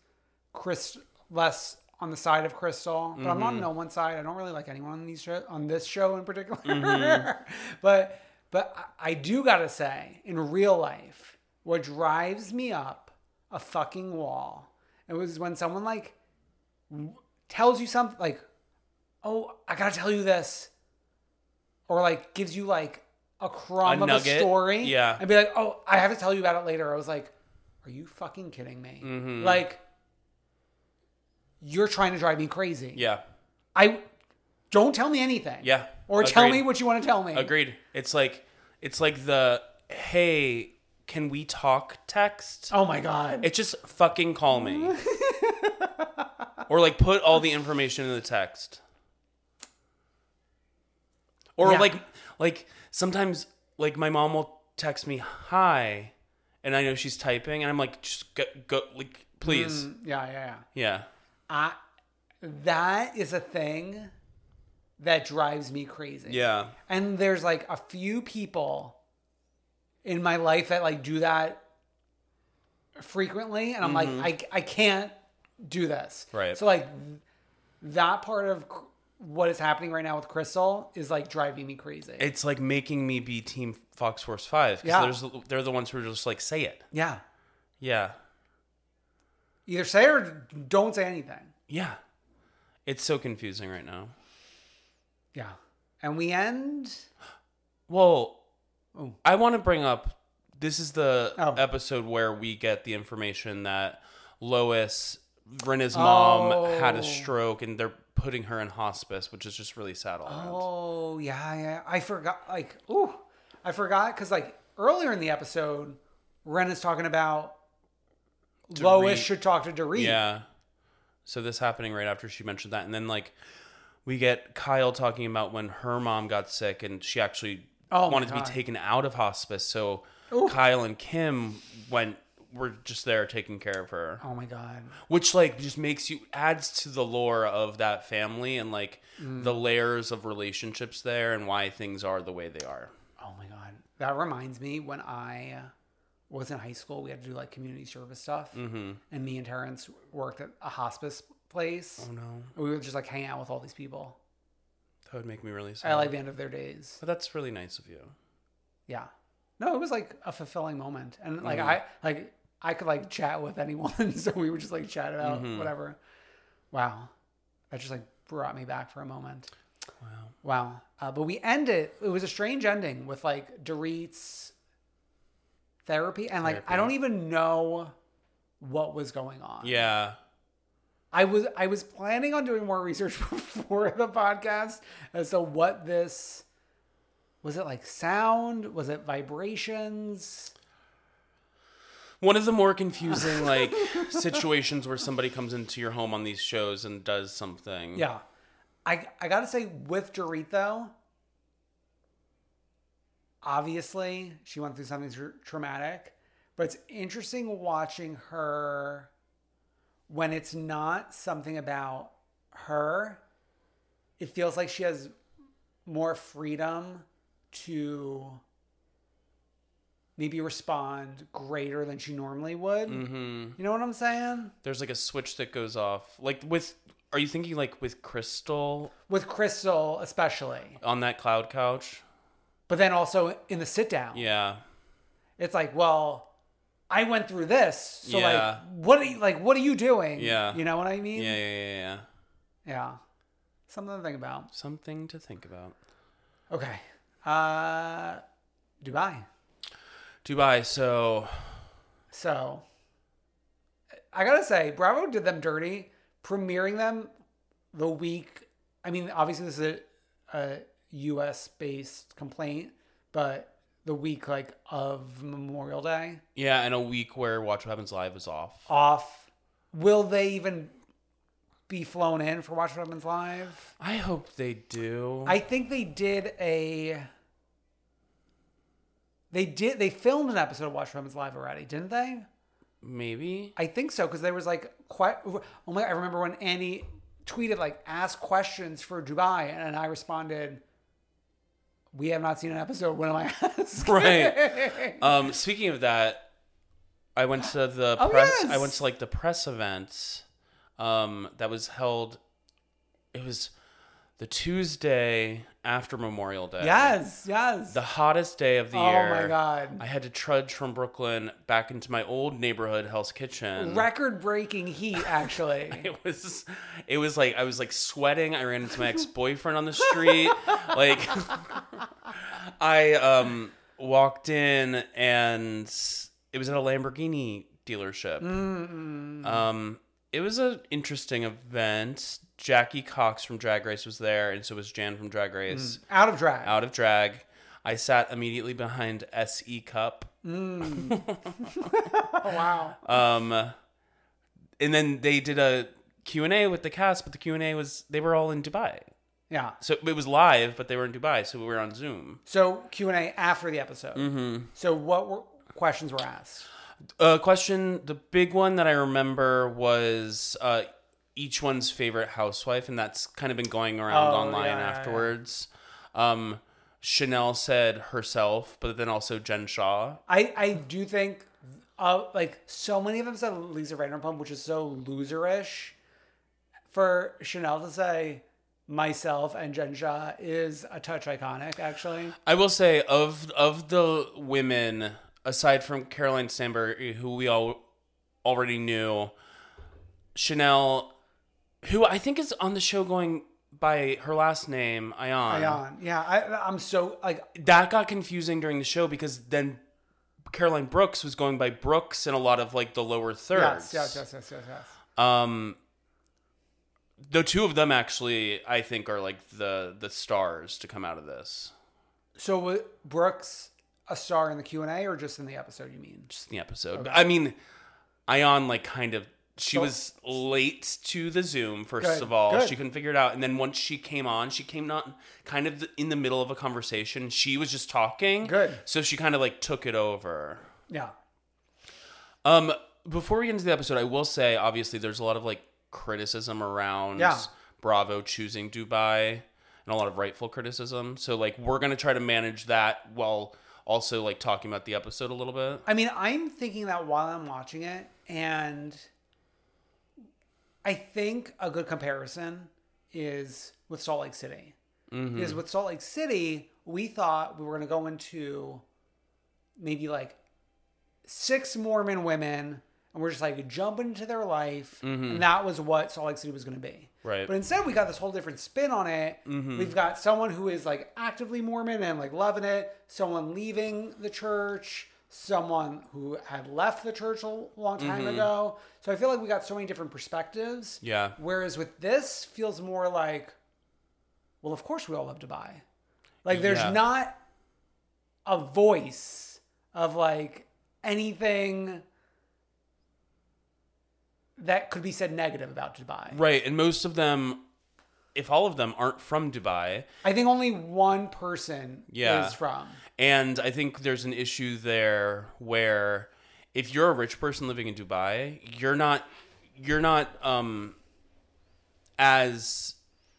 Chris, less on the side of Crystal, but I'm Mm-hmm. on no one side. I don't really like anyone on these show, on this show in particular. Mm-hmm. (laughs) but but I- do gotta say, in real life, what drives me up a fucking wall, it was when someone like tells you something like, "Oh, I gotta tell you this," or like gives you like a crumb A of a story, Yeah. and be like, "Oh, I have to tell you about it later." I was like, "Are you fucking kidding me?" Mm-hmm. Like, you're trying to drive me crazy. yeah, I don't tell me anything. Yeah, Or tell me what you want to tell me. Agreed. It's like it's like the hey, can we talk text? Oh my god. It's just fucking call (laughs) me. or like put all the information in the text. Or Yeah. like like sometimes like my mom will text me hi and I know she's typing and I'm like just go, go like please. Mm, yeah, yeah, yeah. Yeah. I that is a thing that drives me crazy. Yeah. And there's like a few people in my life that like do that frequently, and I'm like, I I can't do this. Mm-hmm. Right. So like that part of what is happening right now with Crystal is like driving me crazy. It's like making me be Team Fox Force Five. 'cause Yeah. there's they're the ones who are just like say it. yeah. Yeah, Either say or don't say anything. yeah. It's so confusing right now. Yeah. And we end. Well, Oh. I want to bring up this is the Oh. episode where we get the information that Lois, Rinna's mom, had Oh. a stroke and they're putting her in hospice, which is just really sad all around. Oh yeah, yeah. I forgot. Like, ooh, I forgot because like earlier in the episode, Ren is talking about Lois should talk to Dorit. Yeah. So this happening right after she mentioned that, and then like we get Kyle talking about when her mom got sick and she actually Oh wanted to be taken out of hospice. So Ooh. Kyle and Kim went were just there taking care of her. Oh my god. which like just makes you adds to the lore of that family and like Mm. the layers of relationships there and why things are the way they are. Oh my god. That reminds me when I was in high school, we had to do like community service stuff, mm-hmm. and me and Terrence worked at a hospice place. Oh no, We would just like hang out with all these people that would make me really sad. at like the end of their days. but that's really nice of you. Yeah. No, it was like a fulfilling moment. And like Mm-hmm. I like I could like chat with anyone. (laughs) so we would just like chat about Mm-hmm. whatever. Wow. That just like brought me back for a moment. Wow. Wow. Uh, but we ended it was a strange ending with like Dorit's therapy. And like I don't even know what was going on. Yeah. I was I was planning on doing more research (laughs) before the podcast as to what this was it like sound? Was it vibrations? One of the more confusing like (laughs) situations where somebody comes into your home on these shows and does something. Yeah. I I gotta say with Dorit though, obviously she went through something tra- traumatic, but it's interesting watching her when it's not something about her. It feels like she has more freedom to maybe respond greater than she normally would. Mm-hmm. You know what I'm saying? There's like a switch that goes off. Like with are you thinking like with Crystal With Crystal, especially. on that cloud couch? But then also in the sit down. Yeah. it's like, well, I went through this, so Yeah. like, what are you like? What are you doing? Yeah. you know what I mean? Yeah, yeah, yeah, yeah. yeah. Something to think about. Something to think about. Okay, uh, Dubai. Dubai, so So, I gotta say, Bravo did them dirty, premiering them the week. I mean, obviously this is a, a U.S. based complaint, but the week like of Memorial Day yeah, and a week where Watch What Happens Live is off. off. Will they even be flown in for Watch What Happens Live? I hope they do. I think they did a. They did. They filmed an episode of Watch What Happens Live already, didn't they? Maybe. I think so because there was like quite. Oh my! I remember when Annie tweeted like ask questions for Dubai, and I responded, "We have not seen an episode. When am I (laughs) asked?" Right. um, speaking of that, I went to the (gasps) Oh, press. yes. I went to like the press event um, that was held. It was the Tuesday after Memorial Day. yes, yes. The hottest day of the Oh year. Oh my God. I had to trudge from Brooklyn back into my old neighborhood, Hell's Kitchen. Record-breaking heat, (laughs) actually. It was, it was like I was like sweating. I ran into my ex boyfriend on the street. (laughs) like, I um walked in and it was at a Lamborghini dealership. Um, it was an interesting event. Jackie Cox from Drag Race was there, and so was Jan from Drag Race. Out of drag. Out of drag, I sat immediately behind S.E. Cupp. Oh, (laughs) (laughs) wow. Um, and then they did a Q&A with the cast, but the Q&A was, they were all in Dubai. yeah. So it was live, but they were in Dubai, so we were on Zoom. So Q and A after the episode. Mm-hmm. So what were, questions were asked? Uh, question, the big one that I remember was uh, each one's favorite housewife, and that's kind of been going around Oh, online yeah, yeah, yeah. afterwards. Um, Chanel said herself, but then also Jen Shah. I I do think, uh, like so many of them said Lisa Vanderpump, which is so loserish. For Chanel to say myself and Jen Shah is a touch iconic, actually. I will say of of the women, aside from Caroline Stanbury, who we all already knew, Chanel, who I think is on the show going by her last name, Ayan. Ayan. Yeah, I, I'm so like That got confusing during the show because then Caroline Brooks was going by Brooks in a lot of like the lower thirds. yes, yes, yes, yes, yes, yes. Um, the two of them actually, I think, are like the the stars to come out of this. So was Brooks a star in the Q and A or just in the episode? You mean? Just in the episode. I mean, Ayan like kind of she So- was late to the Zoom. First Good, of all, good. she couldn't figure it out, and then once she came on, she came not kind of in the middle of a conversation. She was just talking. Good. So she kind of like took it over. Yeah. Um, before we get into the episode, I will say obviously there's a lot of like criticism around Yeah. Bravo choosing Dubai and a lot of rightful criticism. So like we're gonna try to manage that while also like talking about the episode a little bit. I mean, I'm thinking that while I'm watching it, and I think a good comparison is with Salt Lake City. Mm-hmm. Because with Salt Lake City, we thought we were going to go into maybe like six Mormon women, and we're just like jumping into their life, and mm-hmm. that was what Salt Lake City was going to be. Right. But instead, we got this whole different spin on it. Mm-hmm. We've got someone who is like actively Mormon and like loving it, someone leaving the church, someone who had left the church a long time mm-hmm. ago. So I feel like we got so many different perspectives. Yeah. Whereas with this, feels more like, well, of course we all love Dubai. Like there's Yeah. not a voice of like anything that could be said negative about Dubai. Right, and most of them, if all of them aren't from Dubai, I think only one person Yeah. is from. and I think there's an issue there where if you're a rich person living in Dubai, you're not you're not um as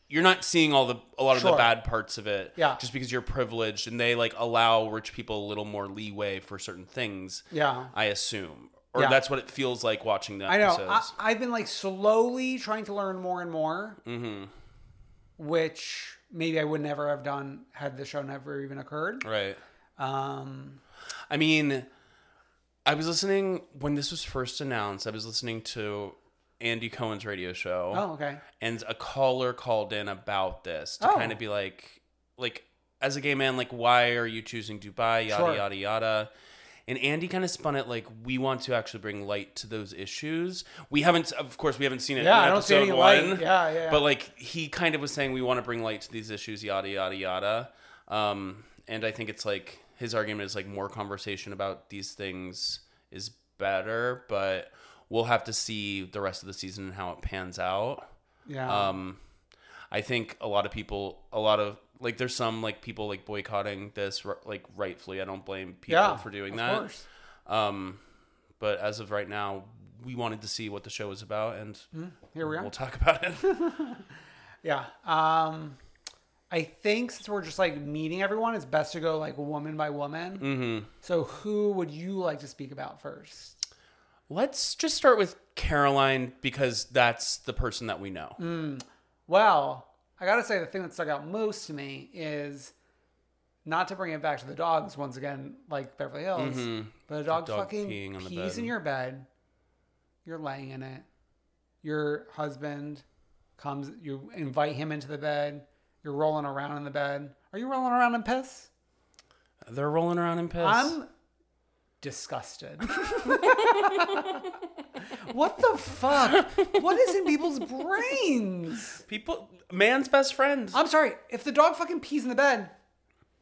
you're not seeing all the a lot of the bad parts of it Yeah. just because you're privileged and they like allow rich people a little more leeway for certain things Yeah. i assume or Yeah. that's what it feels like watching the I know. episodes I, I've been like slowly trying to learn more and more, Mm-hmm. which maybe I would never have done had the show never even occurred. right Um, I mean, I was listening when this was first announced. I was listening to Andy Cohen's radio show. oh, okay. And a caller called in about this to Oh. kind of be like, like as a gay man, like why are you choosing Dubai? Yada Sure. yada yada. And Andy kind of spun it like we want to actually bring light to those issues. We haven't, of course, we haven't seen it. Yeah, in I don't see episode any light. one, Yeah, yeah, yeah. But like he kind of was saying we want to bring light to these issues. Yada yada yada. Um, and I think it's like his argument is like more conversation about these things is better, but we'll have to see the rest of the season and how it pans out. Yeah. Um, I think a lot of people, a lot of like, there's some like people like boycotting this, like rightfully. I don't blame people yeah. for doing that. Course. Um, but as of right now, we wanted to see what the show was about, and Here we are. we'll talk about it. (laughs) Yeah. Um, I think since we're just like meeting everyone, it's best to go like woman by woman. Mm-hmm. So who would you like to speak about first? Let's just start with Caroline because that's the person that we know. Mm. Well, I gotta say the thing that stuck out most to me is not to bring it back to the dogs once again, like Beverly Hills, mm-hmm. but a dog, dog fucking peeing on the pees bed. in your bed. You're laying in it. Your husband comes. You invite him into the bed. You're rolling around in the bed. Are you rolling around in piss? They're rolling around in piss. I'm disgusted. (laughs) (laughs) what the fuck? What is in people's brains? People, man's best friend. I'm sorry. If the dog fucking pees in the bed,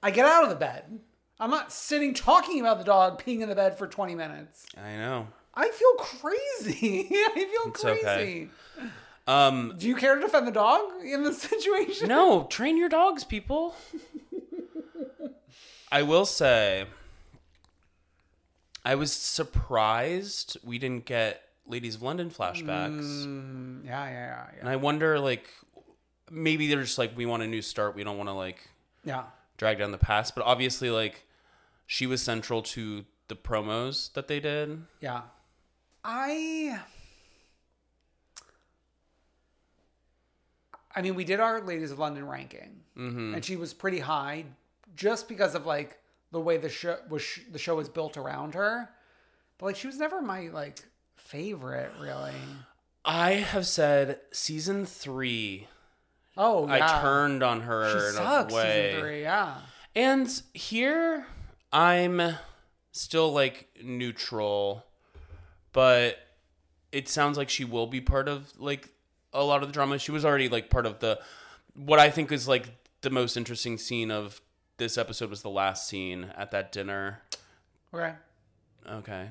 I get out of the bed. I'm not sitting talking about the dog peeing in the bed for 20 minutes. I know. I feel crazy. (laughs) I feel It's crazy. okay. Um, Do you care to defend the dog in this situation? no, train your dogs, people. (laughs) I will say, I was surprised we didn't get Ladies of London flashbacks. Mm, yeah, yeah, yeah, And I wonder, like, maybe they're just like, we want a new start. We don't want to, like, yeah. drag down the past, but obviously like she was central to the promos that they did. Yeah. I I mean, we did our Ladies of London ranking, Mm-hmm. and she was pretty high, just because of like the way the show was. The show was built around her, but like she was never my like favorite, really. I have said season three. Oh, yeah. I turned on her She in sucks. a way. Season three, yeah. And here I'm still like neutral, but it sounds like she will be part of like a lot of the drama. She was already like part of the what I think is like the most interesting scene of this episode was the last scene at that dinner. Okay. Okay.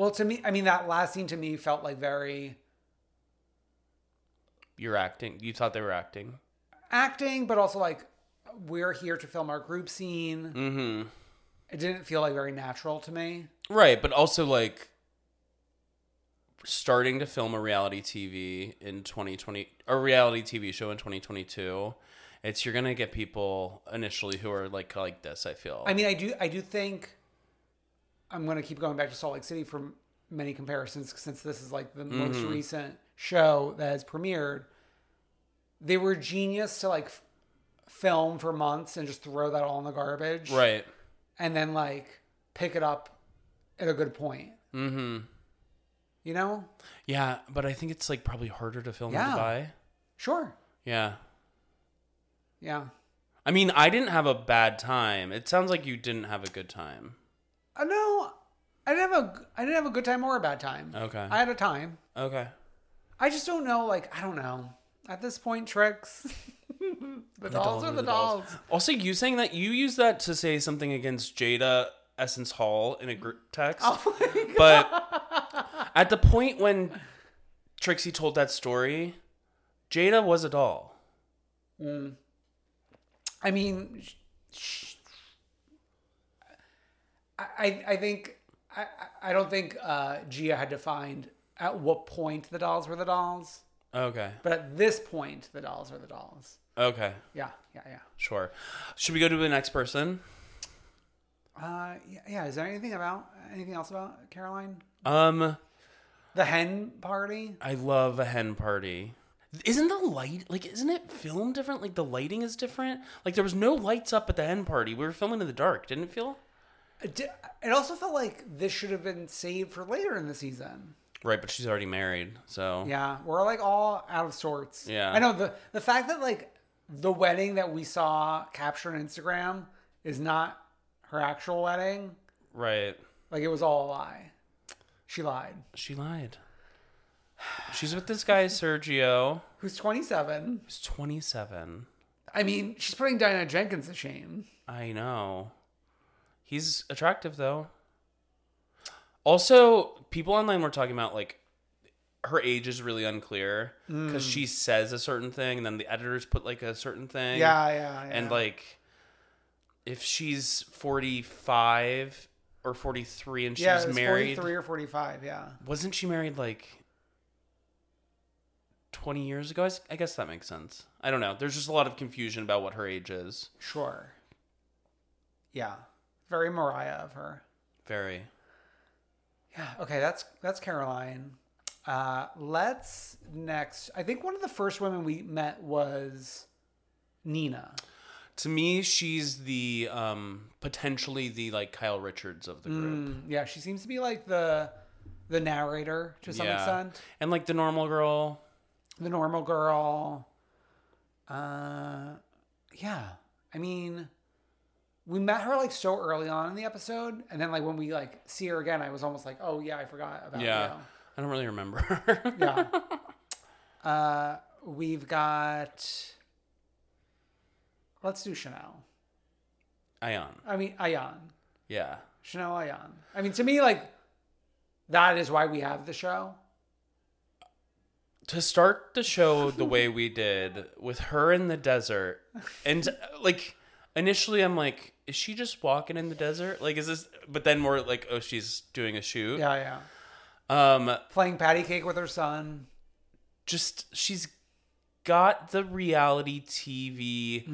Well, to me, I mean, that last scene to me felt like very You're acting. You thought they were acting. acting, but also like we're here to film our group scene. Mm-hmm. It didn't feel like very natural to me. Right, but also like starting to film a reality TV in 2020 a reality TV show in 2022. It's you're gonna get people initially who are like like this. I feel. I mean, I do, I do think I'm going to keep going back to Salt Lake City for many comparisons since this is like the most Mhm. recent show that has premiered. They were genius to like f- film for months and just throw that all in the garbage, right. And then like pick it up at a good point. Mm-hmm. You know? Yeah, but I think it's like probably harder to film Yeah. in Dubai. Sure. Yeah. Yeah. I mean, I didn't have a bad time. It sounds like you didn't have a good time. Uh, no, I didn't have a, I didn't have a good time or a bad time. Okay. I had a time. Okay. I just don't know. Like, I don't know. At this point, tricks. (laughs) the, dolls are the dolls. Also, you saying that you use that to say something against Jaida Essence Hall in a group text. Oh (laughs) But at the point when Trixie told that story, Jada was a doll. Mm. I mean, sh- I, I think I, I- I don't think uh, Gia had defined at what point the dolls were the dolls, Okay. but at this point, the dolls are the dolls. Okay. Yeah, yeah, yeah. Sure. Should we go to the next person? Uh, yeah, yeah. Is there anything about anything else about Caroline? Um, The hen party. I love a hen party. Isn't the light like isn't it filmed different? Like the lighting is different? Like there was no lights up at the hen party. We were filming in the dark, didn't it feel? It also felt like this should have been saved for later in the season. Right, but she's already married, so Yeah, we're like all out of sorts. Yeah. I know the the fact that like the wedding that we saw captured on Instagram is not her actual wedding. Right. Like it was all a lie. She lied. She lied. She's with this guy Sergio, Who's 27. who's 27. I mean, she's putting Diana Jenkins to shame. I know. He's attractive though. Also, people online were talking about like her age is really unclear because Mm. she says a certain thing and then the editors put like a certain thing. Yeah, yeah, And like if she's 45 or 43 and she's yeah, married 43 or 45. Yeah. wasn't she married like 20 years ago? I guess that makes sense. I don't know. There's just a lot of confusion about what her age is. Sure. Yeah. Very Mariah of her. Very. Yeah. Okay. That's that's Caroline. Uh, let's next. I think one of the first women we met was Nina. To me, she's the um potentially the like Kyle Richards of the group. Mm, yeah, she seems to be like the the narrator to some extent. And like the normal girl. The normal girl. Uh, yeah. I mean, we met her like so early on in the episode, and then like when we like see her again, I was almost like, oh yeah, I forgot about yeah. you. I don't really remember. yeah. (laughs) Uh, we've got. Let's do Chanel. Ion. I mean, Ayan. Yeah. Chanel Ayan. I mean, to me, like, that is why we have the show. To start the show the way we did with her in the desert and like initially I'm like is she just walking in the desert? Like is this but then more like oh she's doing a shoot. Yeah, yeah. Um Playing patty cake with her son. just she's got the reality TV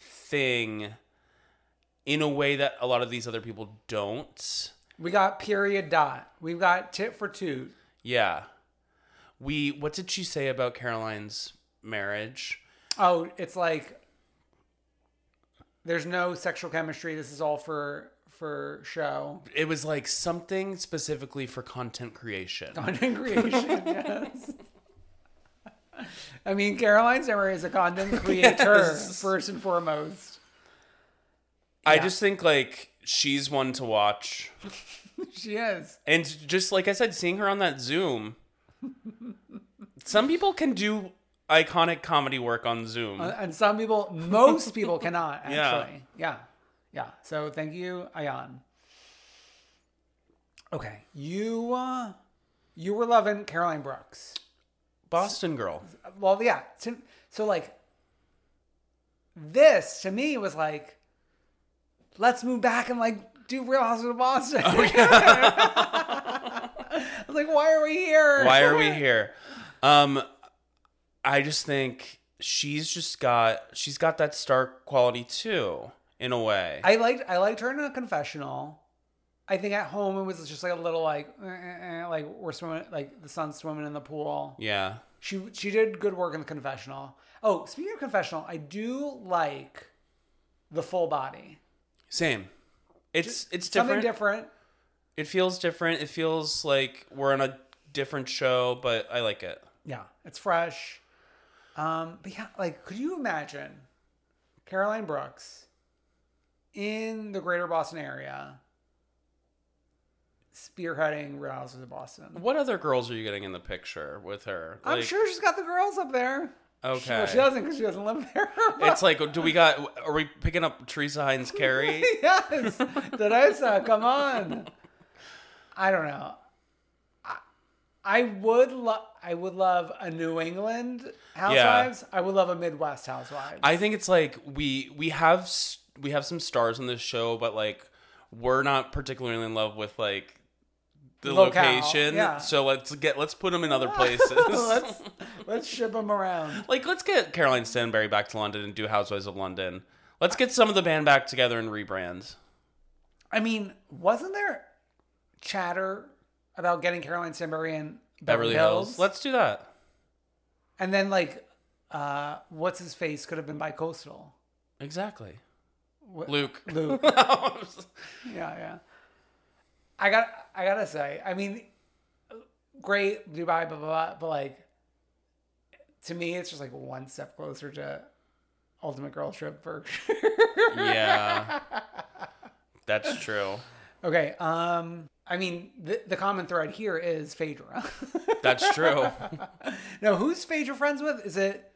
thing in a way that a lot of these other people don't. We got period dot. We've got tit for toot. Yeah. We what did she say about Caroline's marriage? Oh, it's like there's no sexual chemistry. This is all for for show. It was like something specifically for content creation. Content creation, (laughs) yes. I mean, Caroline Zimmer is a content (laughs) creator Yes. first and foremost. I just think like she's one to watch. (laughs) She is. And just like I said, seeing her on that Zoom, some people can do iconic comedy work on Zoom. Uh, and some people, most people cannot (laughs) actually. Yeah. yeah. So thank you, Ayan. Okay, you uh, you were loving Caroline Brooks. Boston girl. Well, yeah. To, so like this to me was like, let's move back and like do Real Housewives of Boston. Oh, (laughs) I was like, why are we here? Why are we here? Um, I just think she's just got she's got that star quality too, in a way. I liked I liked her in a confessional. I think at home it was just like a little like eh, eh, eh, like we're swimming like the sun's swimming in the pool. yeah. She she did good work in the confessional. Oh, speaking of confessional, I do like the full body. Same. It's it's Something different. different. It feels different. It feels like we're on a different show, but I like it. Yeah, it's fresh. Um, but yeah, like, could you imagine Caroline Brooks in the greater Boston area spearheading Real Houses of Boston? What other girls are you getting in the picture with her? I'm Like, sure she's got the girls up there. Okay. Well, she doesn't because she doesn't live there. (laughs) It's like, do we got? Are we picking up Teresa Hines Carey? (laughs) yes, Teresa, come on. I don't know. I, would love. I would love a New England Housewives. I would love a Midwest Housewives. I think it's like we we have we have some stars on this show, but like we're not particularly in love with like the Locale, location. yeah. So let's get let's put them in other (laughs) places. (laughs) let's let's ship them around. like let's get Caroline Stanbury back to London and do Housewives of London. Let's get some of the band back together and rebrand. I mean, wasn't there chatter about getting Caroline Stanbury in Beverly, Beverly Hills? Hills. Let's do that. and then like, uh, what's his face could have been by Coastal. Exactly. What- Luke. (laughs) Luke. (laughs) yeah, yeah. I got. I gotta say. I mean, great Dubai, blah blah blah. But like, to me, it's just like one step closer to Ultimate Girl Trip Berkshire. yeah. (laughs) That's true. okay. Um. I mean, the the common thread here is Phaedra. (laughs) That's true. no, who's Phaedra friends with? Is it?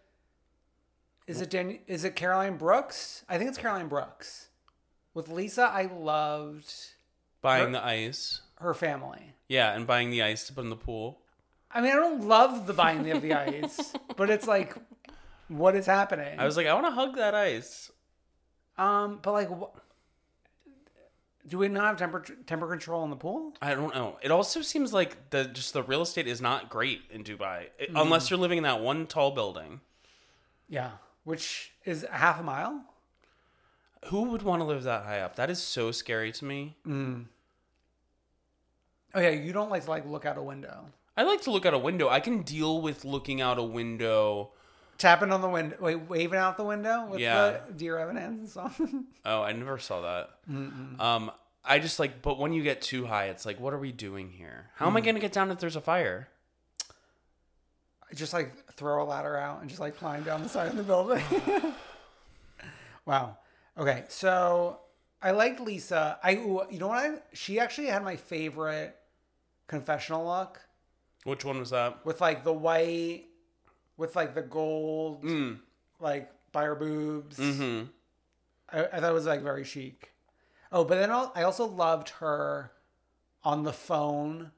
Is it Dan- Is it Caroline Brooks? I think it's Caroline Brooks. With Lesa, I loved Buying the ice. her family. Yeah, and buying the ice to put in the pool. I mean, I don't love the buying of the ice, but it's like, what is happening? I was like, I want to hug that ice. um, but like, wh- do we not have temper temper control in the pool? I don't know. It also seems like the just the real estate is not great in Dubai, It- Mm. unless you're living in that one tall building. Yeah, which is a half a mile. Who would want to live that high up? That is so scary to me. Mm. Oh yeah, you don't like to like look out a window, I like to look out a window. I can deal with looking out a window. Tapping on the window, wait, waving out the window with Yeah. the Dear Evan Hansen song. (laughs) Oh, I never saw that. Um, I just like, but when you get too high, it's like, what are we doing here? How Mm. am I going to get down if there's a fire? I just like throw a ladder out and just like climb down the side of the building. (laughs) wow. Okay, so I liked Lesa. I you know what I she actually had my favorite confessional look Which one was that? with like the white with like the gold like by her boobs. Mm-hmm. I, I thought it was like very chic. Oh, but then I'll- I also loved her on the phone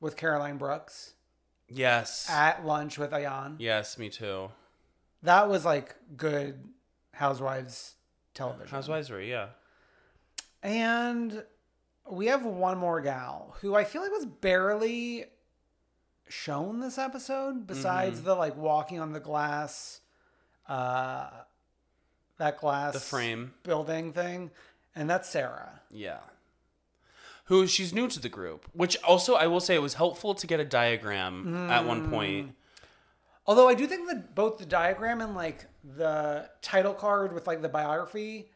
with Caroline Brooks Yes. at lunch with Ayan. yes, me too. That was like good Housewives television. Housewives, yeah. And we have one more gal who I feel like was barely shown this episode, besides Mm-hmm. the like walking on the glass uh, that glass The frame. building thing, and that's Sarah. Yeah. Who she's new to the group, which also I will say it was helpful to get a diagram at one point. Although I do think that both the diagram and like the title card with like the biography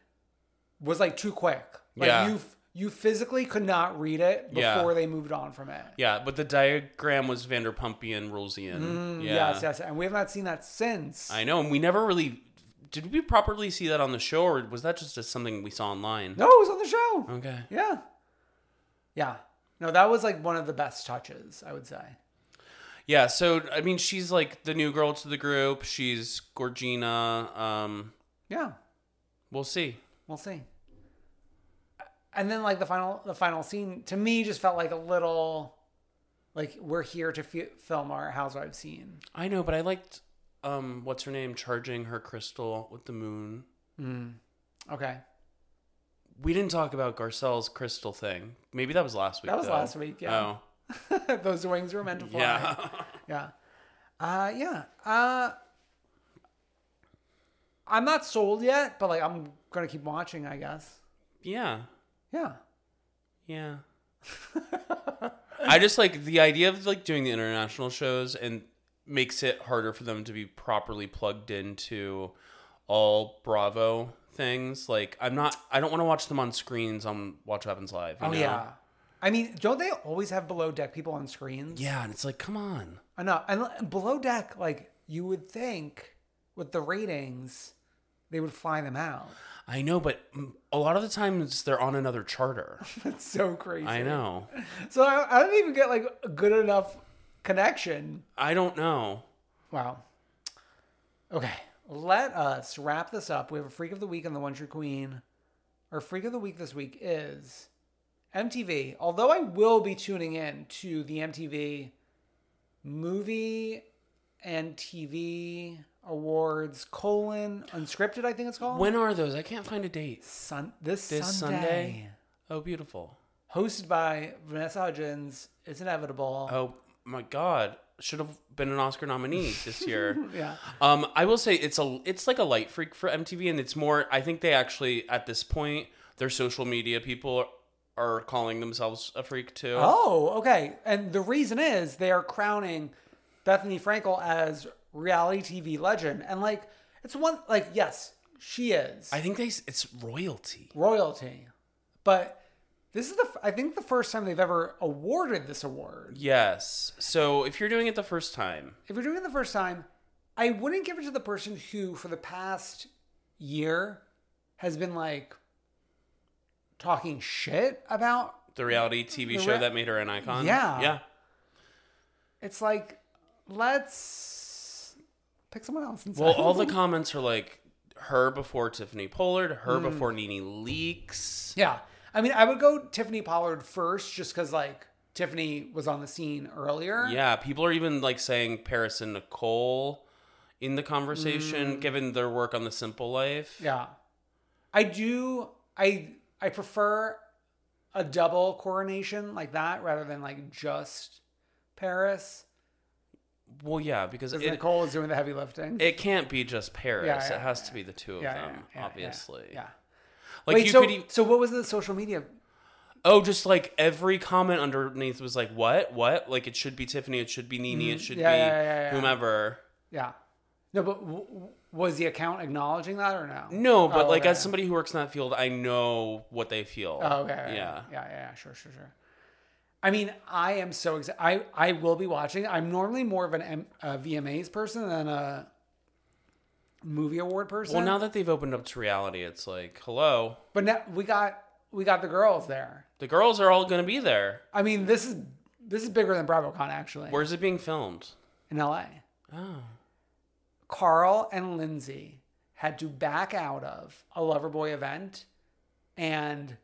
was like too quick. Like Yeah. you you physically could not read it before Yeah. they moved on from it. Yeah, but the diagram was Vanderpumpian, Rulesian. yeah. Yes, yes, and we have not seen that since. I know, and we never really did we properly see that on the show, or was that just something we saw online? no, it was on the show. Okay. Yeah, yeah. No, that was like one of the best touches, I would say. Yeah, so I mean, she's like the new girl to the group. She's Gorgina. Um, Yeah, we'll see. we'll see. And then like the final the final scene to me just felt like a little like we're here to f- film our housewives scene. I know, but I liked um, what's her name charging her crystal with the moon. Okay. We didn't talk about Garcelle's crystal thing. Maybe that was last week. That was though. last week, yeah. Oh, (laughs) Those wings were meant to fly. yeah. (laughs) Yeah. Uh yeah. Uh I'm not sold yet, but like I'm gonna keep watching, I guess. yeah. Yeah. Yeah. (laughs) I just like the idea of like doing the international shows and makes it harder for them to be properly plugged into all Bravo things. Like I'm not I don't want to watch them on screens on Watch What Happens Live. you Oh know? yeah. I mean, don't they always have below deck people on screens? Yeah, and it's like, come on. I know. And below deck, like you would think with the ratings, they would fly them out. I know, but a lot of the times they're on another charter. (laughs) That's so crazy. I know. So I, I don't even get like a good enough connection. I don't know. Wow. Okay, let us wrap this up. We have a freak of the week and the one true queen. Our freak of the week this week is MTV. Although I will be tuning in to the MTV movie and TV awards colon unscripted. I think it's called. When are those? I can't find a date. Sun this, This Sunday. Sunday? Oh, beautiful. Hosted by Vanessa Hudgens. It's inevitable. Oh my god. Should have been an Oscar nominee this (laughs) year. Yeah. Um, I will say it's a it's like a light freak for MTV, and it's more. I think they actually at this point their social media people are calling themselves a freak too. Oh, okay. And the reason is they are crowning Bethenny Frankel as reality TV legend. And like, it's one, like, yes, she is I think they it's royalty. royalty. But this is the, I think the first time they've ever awarded this award. Yes. So if you're doing it the first time, If you're doing it the first time, I wouldn't give it to the person who, for the past year, has been like talking shit about the reality TV The show re- that made her an icon. Yeah. Yeah. it's like let's pick someone else. Instead. Well, all the (laughs) comments are like her before Tiffany Pollard, her Hmm. before Nene Leakes. yeah. I mean, I would go Tiffany Pollard first, just because like Tiffany was on the scene earlier. Yeah, people are even like saying Paris and Nicole in the conversation, given their work on The Simple Life. Yeah. I do. I I prefer a double coronation like that rather than like just Paris. Well, yeah, because it, Nicole is doing the heavy lifting. it can't be just Paris. Yeah, yeah, it has to be the two of Yeah, yeah, them, yeah, yeah, obviously. Yeah. Like Wait, you so could e- so what was the social media? Oh, just like every comment underneath was like, "What? What? Like it should be Tiffany. It should be Nene. It should Mm-hmm. Yeah, be yeah, yeah, yeah. whomever." Yeah. No, but w- was the account acknowledging that or no? No, but Oh, like okay. as somebody who works in that field, I know what they feel. Oh, okay. Yeah. Yeah, yeah, yeah. Sure, sure, sure. I mean, I am so excited. I, I will be watching. I'm normally more of an M- a VMAs person than a movie award person. Well, now that they've opened up to reality, it's like, hello, but now we got we got the girls there. the girls are all going to be there. I mean, this is this is bigger than BravoCon actually. Where's it being filmed? in LA. Oh, Carl and Lindsay had to back out of a Loverboy event, and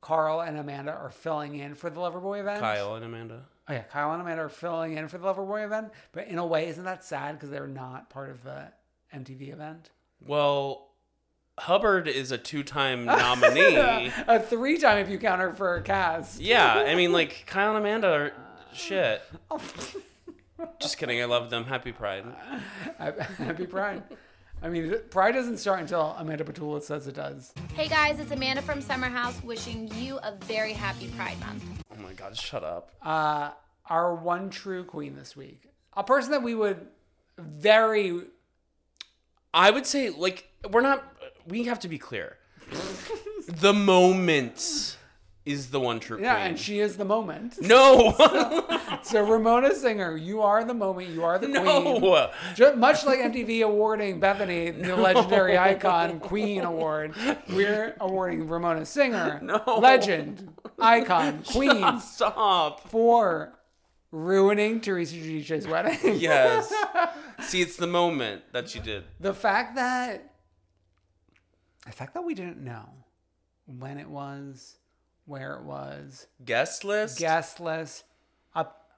Carl and Amanda are filling in for the Loverboy event. Kyle and Amanda. Oh yeah, Kyle and Amanda are filling in for the Loverboy event, but in a way, isn't that sad because they're not part of the MTV event? Well, Hubbard is a two-time nominee. (laughs) a three-time if you count her for a cast. yeah, I mean, like Kyle and Amanda are shit. (laughs) Just kidding. I love them. Happy Pride. Happy Pride. I mean, Pride doesn't start until Amanda Batula says it does. Hey guys, it's Amanda from Summer House wishing you a very happy Pride Month. Oh my god, shut up. Uh, our one true queen this week, a person that we would very I would say like we're not we have to be clear. the moment is the one true yeah, queen. and she is the moment. no. (laughs) (laughs) So Ramona Singer, you are the moment. You are the queen. no. Just, much like MTV awarding Bethenny the legendary (laughs) icon queen award, we're awarding Ramona Singer No. legend icon queen Stop. for ruining Teresa Giudice's wedding. Yes. See, it's the moment that she did. the fact that the fact that we didn't know when it was, where it was, Guest list? guest list, up,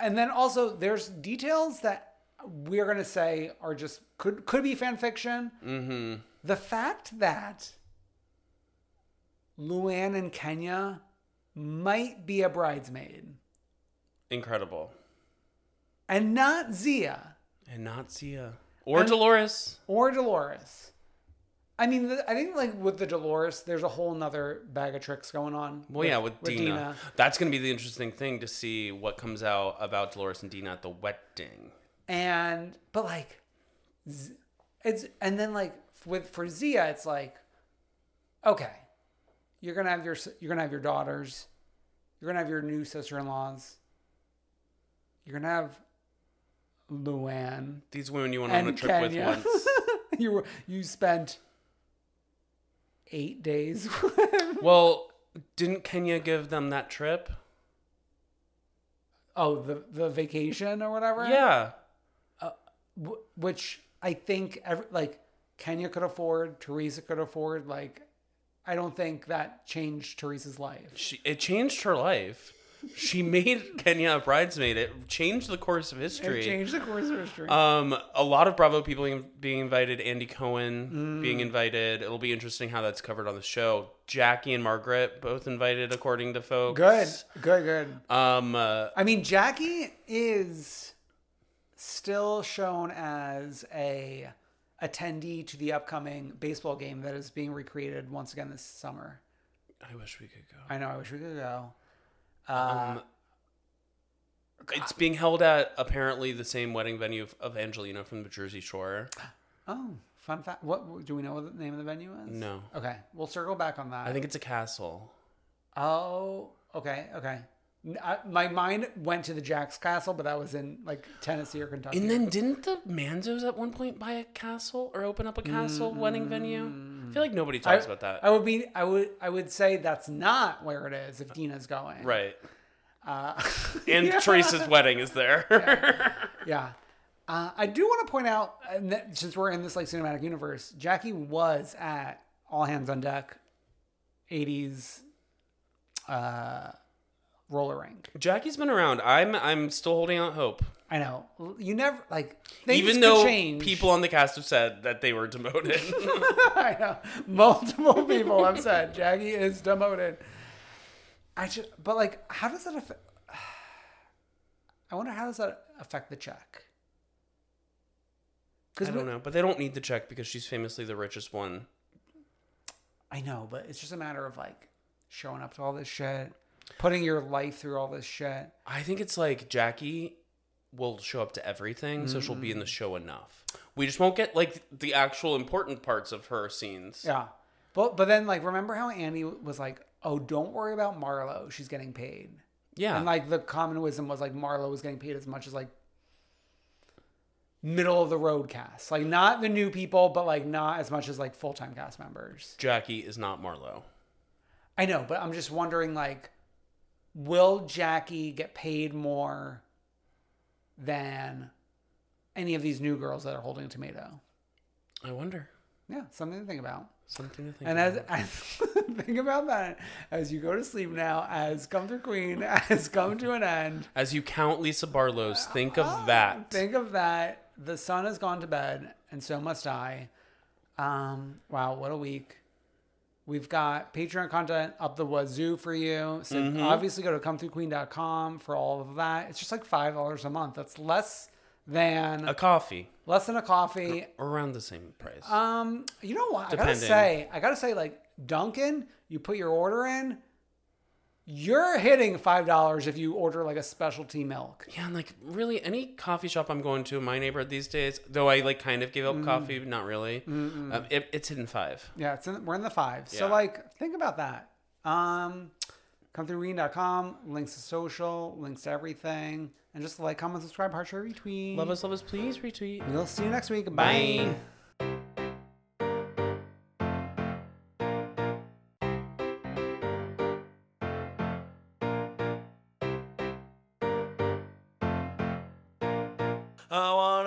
and then also there's details that we're gonna say are just could could be fan fiction. Mm-hmm. The fact that Luann and Kenya might be a bridesmaid Incredible. and not Zia And not Zia Or And- Dolores. or Dolores. I mean, I think like with the Dolores, there's a whole nother bag of tricks going on. Well, yeah, with, Dina. That's going to be the interesting thing to see what comes out about Dolores and Dina at the wedding. and but like it's and then like with for Zia it's like okay you're gonna have your you're gonna have your daughters you're gonna have your new sister-in-laws you're gonna have Luann These women you went on a trip Kenya with once. (laughs) you were you spent eight days (laughs) well, didn't Kenya give them that trip? oh the the vacation or whatever Yeah. Uh, Wh- which I think every, like Kenya could afford, Teresa could afford. Like, I don't think that changed Teresa's life. She, it changed her life. She made Kenya a bridesmaid. It changed the course of history. It changed the course of history. Um, a lot of Bravo people being, being invited. Andy Cohen Mm. being invited. It'll be interesting how that's covered on the show. Jackie and Margaret both invited, according to folks. good, good, good. Um, uh, I mean, Jackie is still shown as a attendee to the upcoming baseball game that is being recreated once again this summer. I wish we could go. I know. I wish we could go. Uh, Um, it's being held at apparently the same wedding venue of, of Angelina from the Jersey Shore. oh, fun fact. What do we know? What the name of the venue is? No. Okay, we'll circle back on that. I think it's a castle. Oh, okay, okay. I- my mind went to the Jack's Castle, but that was in like Tennessee or Kentucky. And then didn't the Manzos at one point buy a castle or open up a castle wedding venue? I feel like nobody I, talks about that. I would be, I would, I would say that's not where it is if Dina's going. right. Uh, (laughs) And yeah. Teresa's wedding is there. (laughs) Yeah. Uh, I do want to point out, that, since we're in this like cinematic universe, Jackie was at All Hands on Deck, '80s uh, roller rink. Jackie's been around. I'm I'm still holding out hope. I know you never like Even though change. people on the cast have said that they were demoted. (laughs) I know. Multiple people have said Jackie is demoted. I just, but like, how does that affect? (sighs) I wonder how does that affect the check? I don't know, but they don't need the check because she's famously the richest one. I know, but it's just a matter of like showing up to all this shit, putting your life through all this shit. I think it's like Jackie will show up to everything, so she'll be in the mm. show enough. We just won't get like the actual important parts of her scenes. Yeah, but but then like, remember how Annie was like, "Oh, don't worry about Marlo. She's getting paid." Yeah. and like the common wisdom was like Marlo was getting paid as much as like middle of the road cast, like not the new people, but like not as much as like full time cast members. Jackie is not Marlo. I know, but I'm just wondering like, will Jackie get paid more than any of these new girls that are holding a tomato? I wonder. Yeah, something to think about. Something to think And as, about. (laughs) as think about that as you go to sleep now, as Come Through Queen (laughs) has come to an end. As you count Lisa Barlow's, think of that. Think of that. The sun has gone to bed, and so must I. Um, wow, what a week. We've got Patreon content up the wazoo for you. So Mhm. obviously go to comethroughqueen.com for all of that. It's just like $5 a month. That's less than A coffee. less than a coffee. Or around the same price. Um, you know what? I gotta say, I gotta say, like Dunkin', you put your order in, you're hitting five dollars if you order like a specialty milk. yeah, and like really any coffee shop I'm going to in my neighborhood these days, though I like kind of gave Mm. up coffee, not really. Um, it, it's hitting five. Yeah, it's in, we're in the five. So like, think about that. Um, come through reading.com, links to social, links to everything, and just like, comment, subscribe, heart, share, retweet. Love us, love us, please retweet. We'll see you next week. Bye. Bye.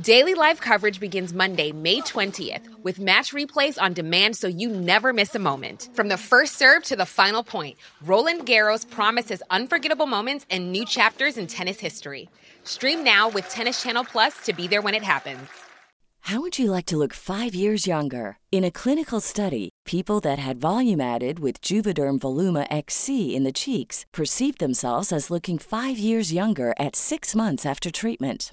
Daily live coverage begins Monday, May 20th, with match replays on demand so you never miss a moment. From the first serve to the final point, Roland Garros promises unforgettable moments and new chapters in tennis history. Stream now with Tennis Channel Plus to be there when it happens. How would you like to look five years younger? In a clinical study, people that had volume added with Juvederm Voluma XC in the cheeks perceived themselves as looking five years younger at six months after treatment.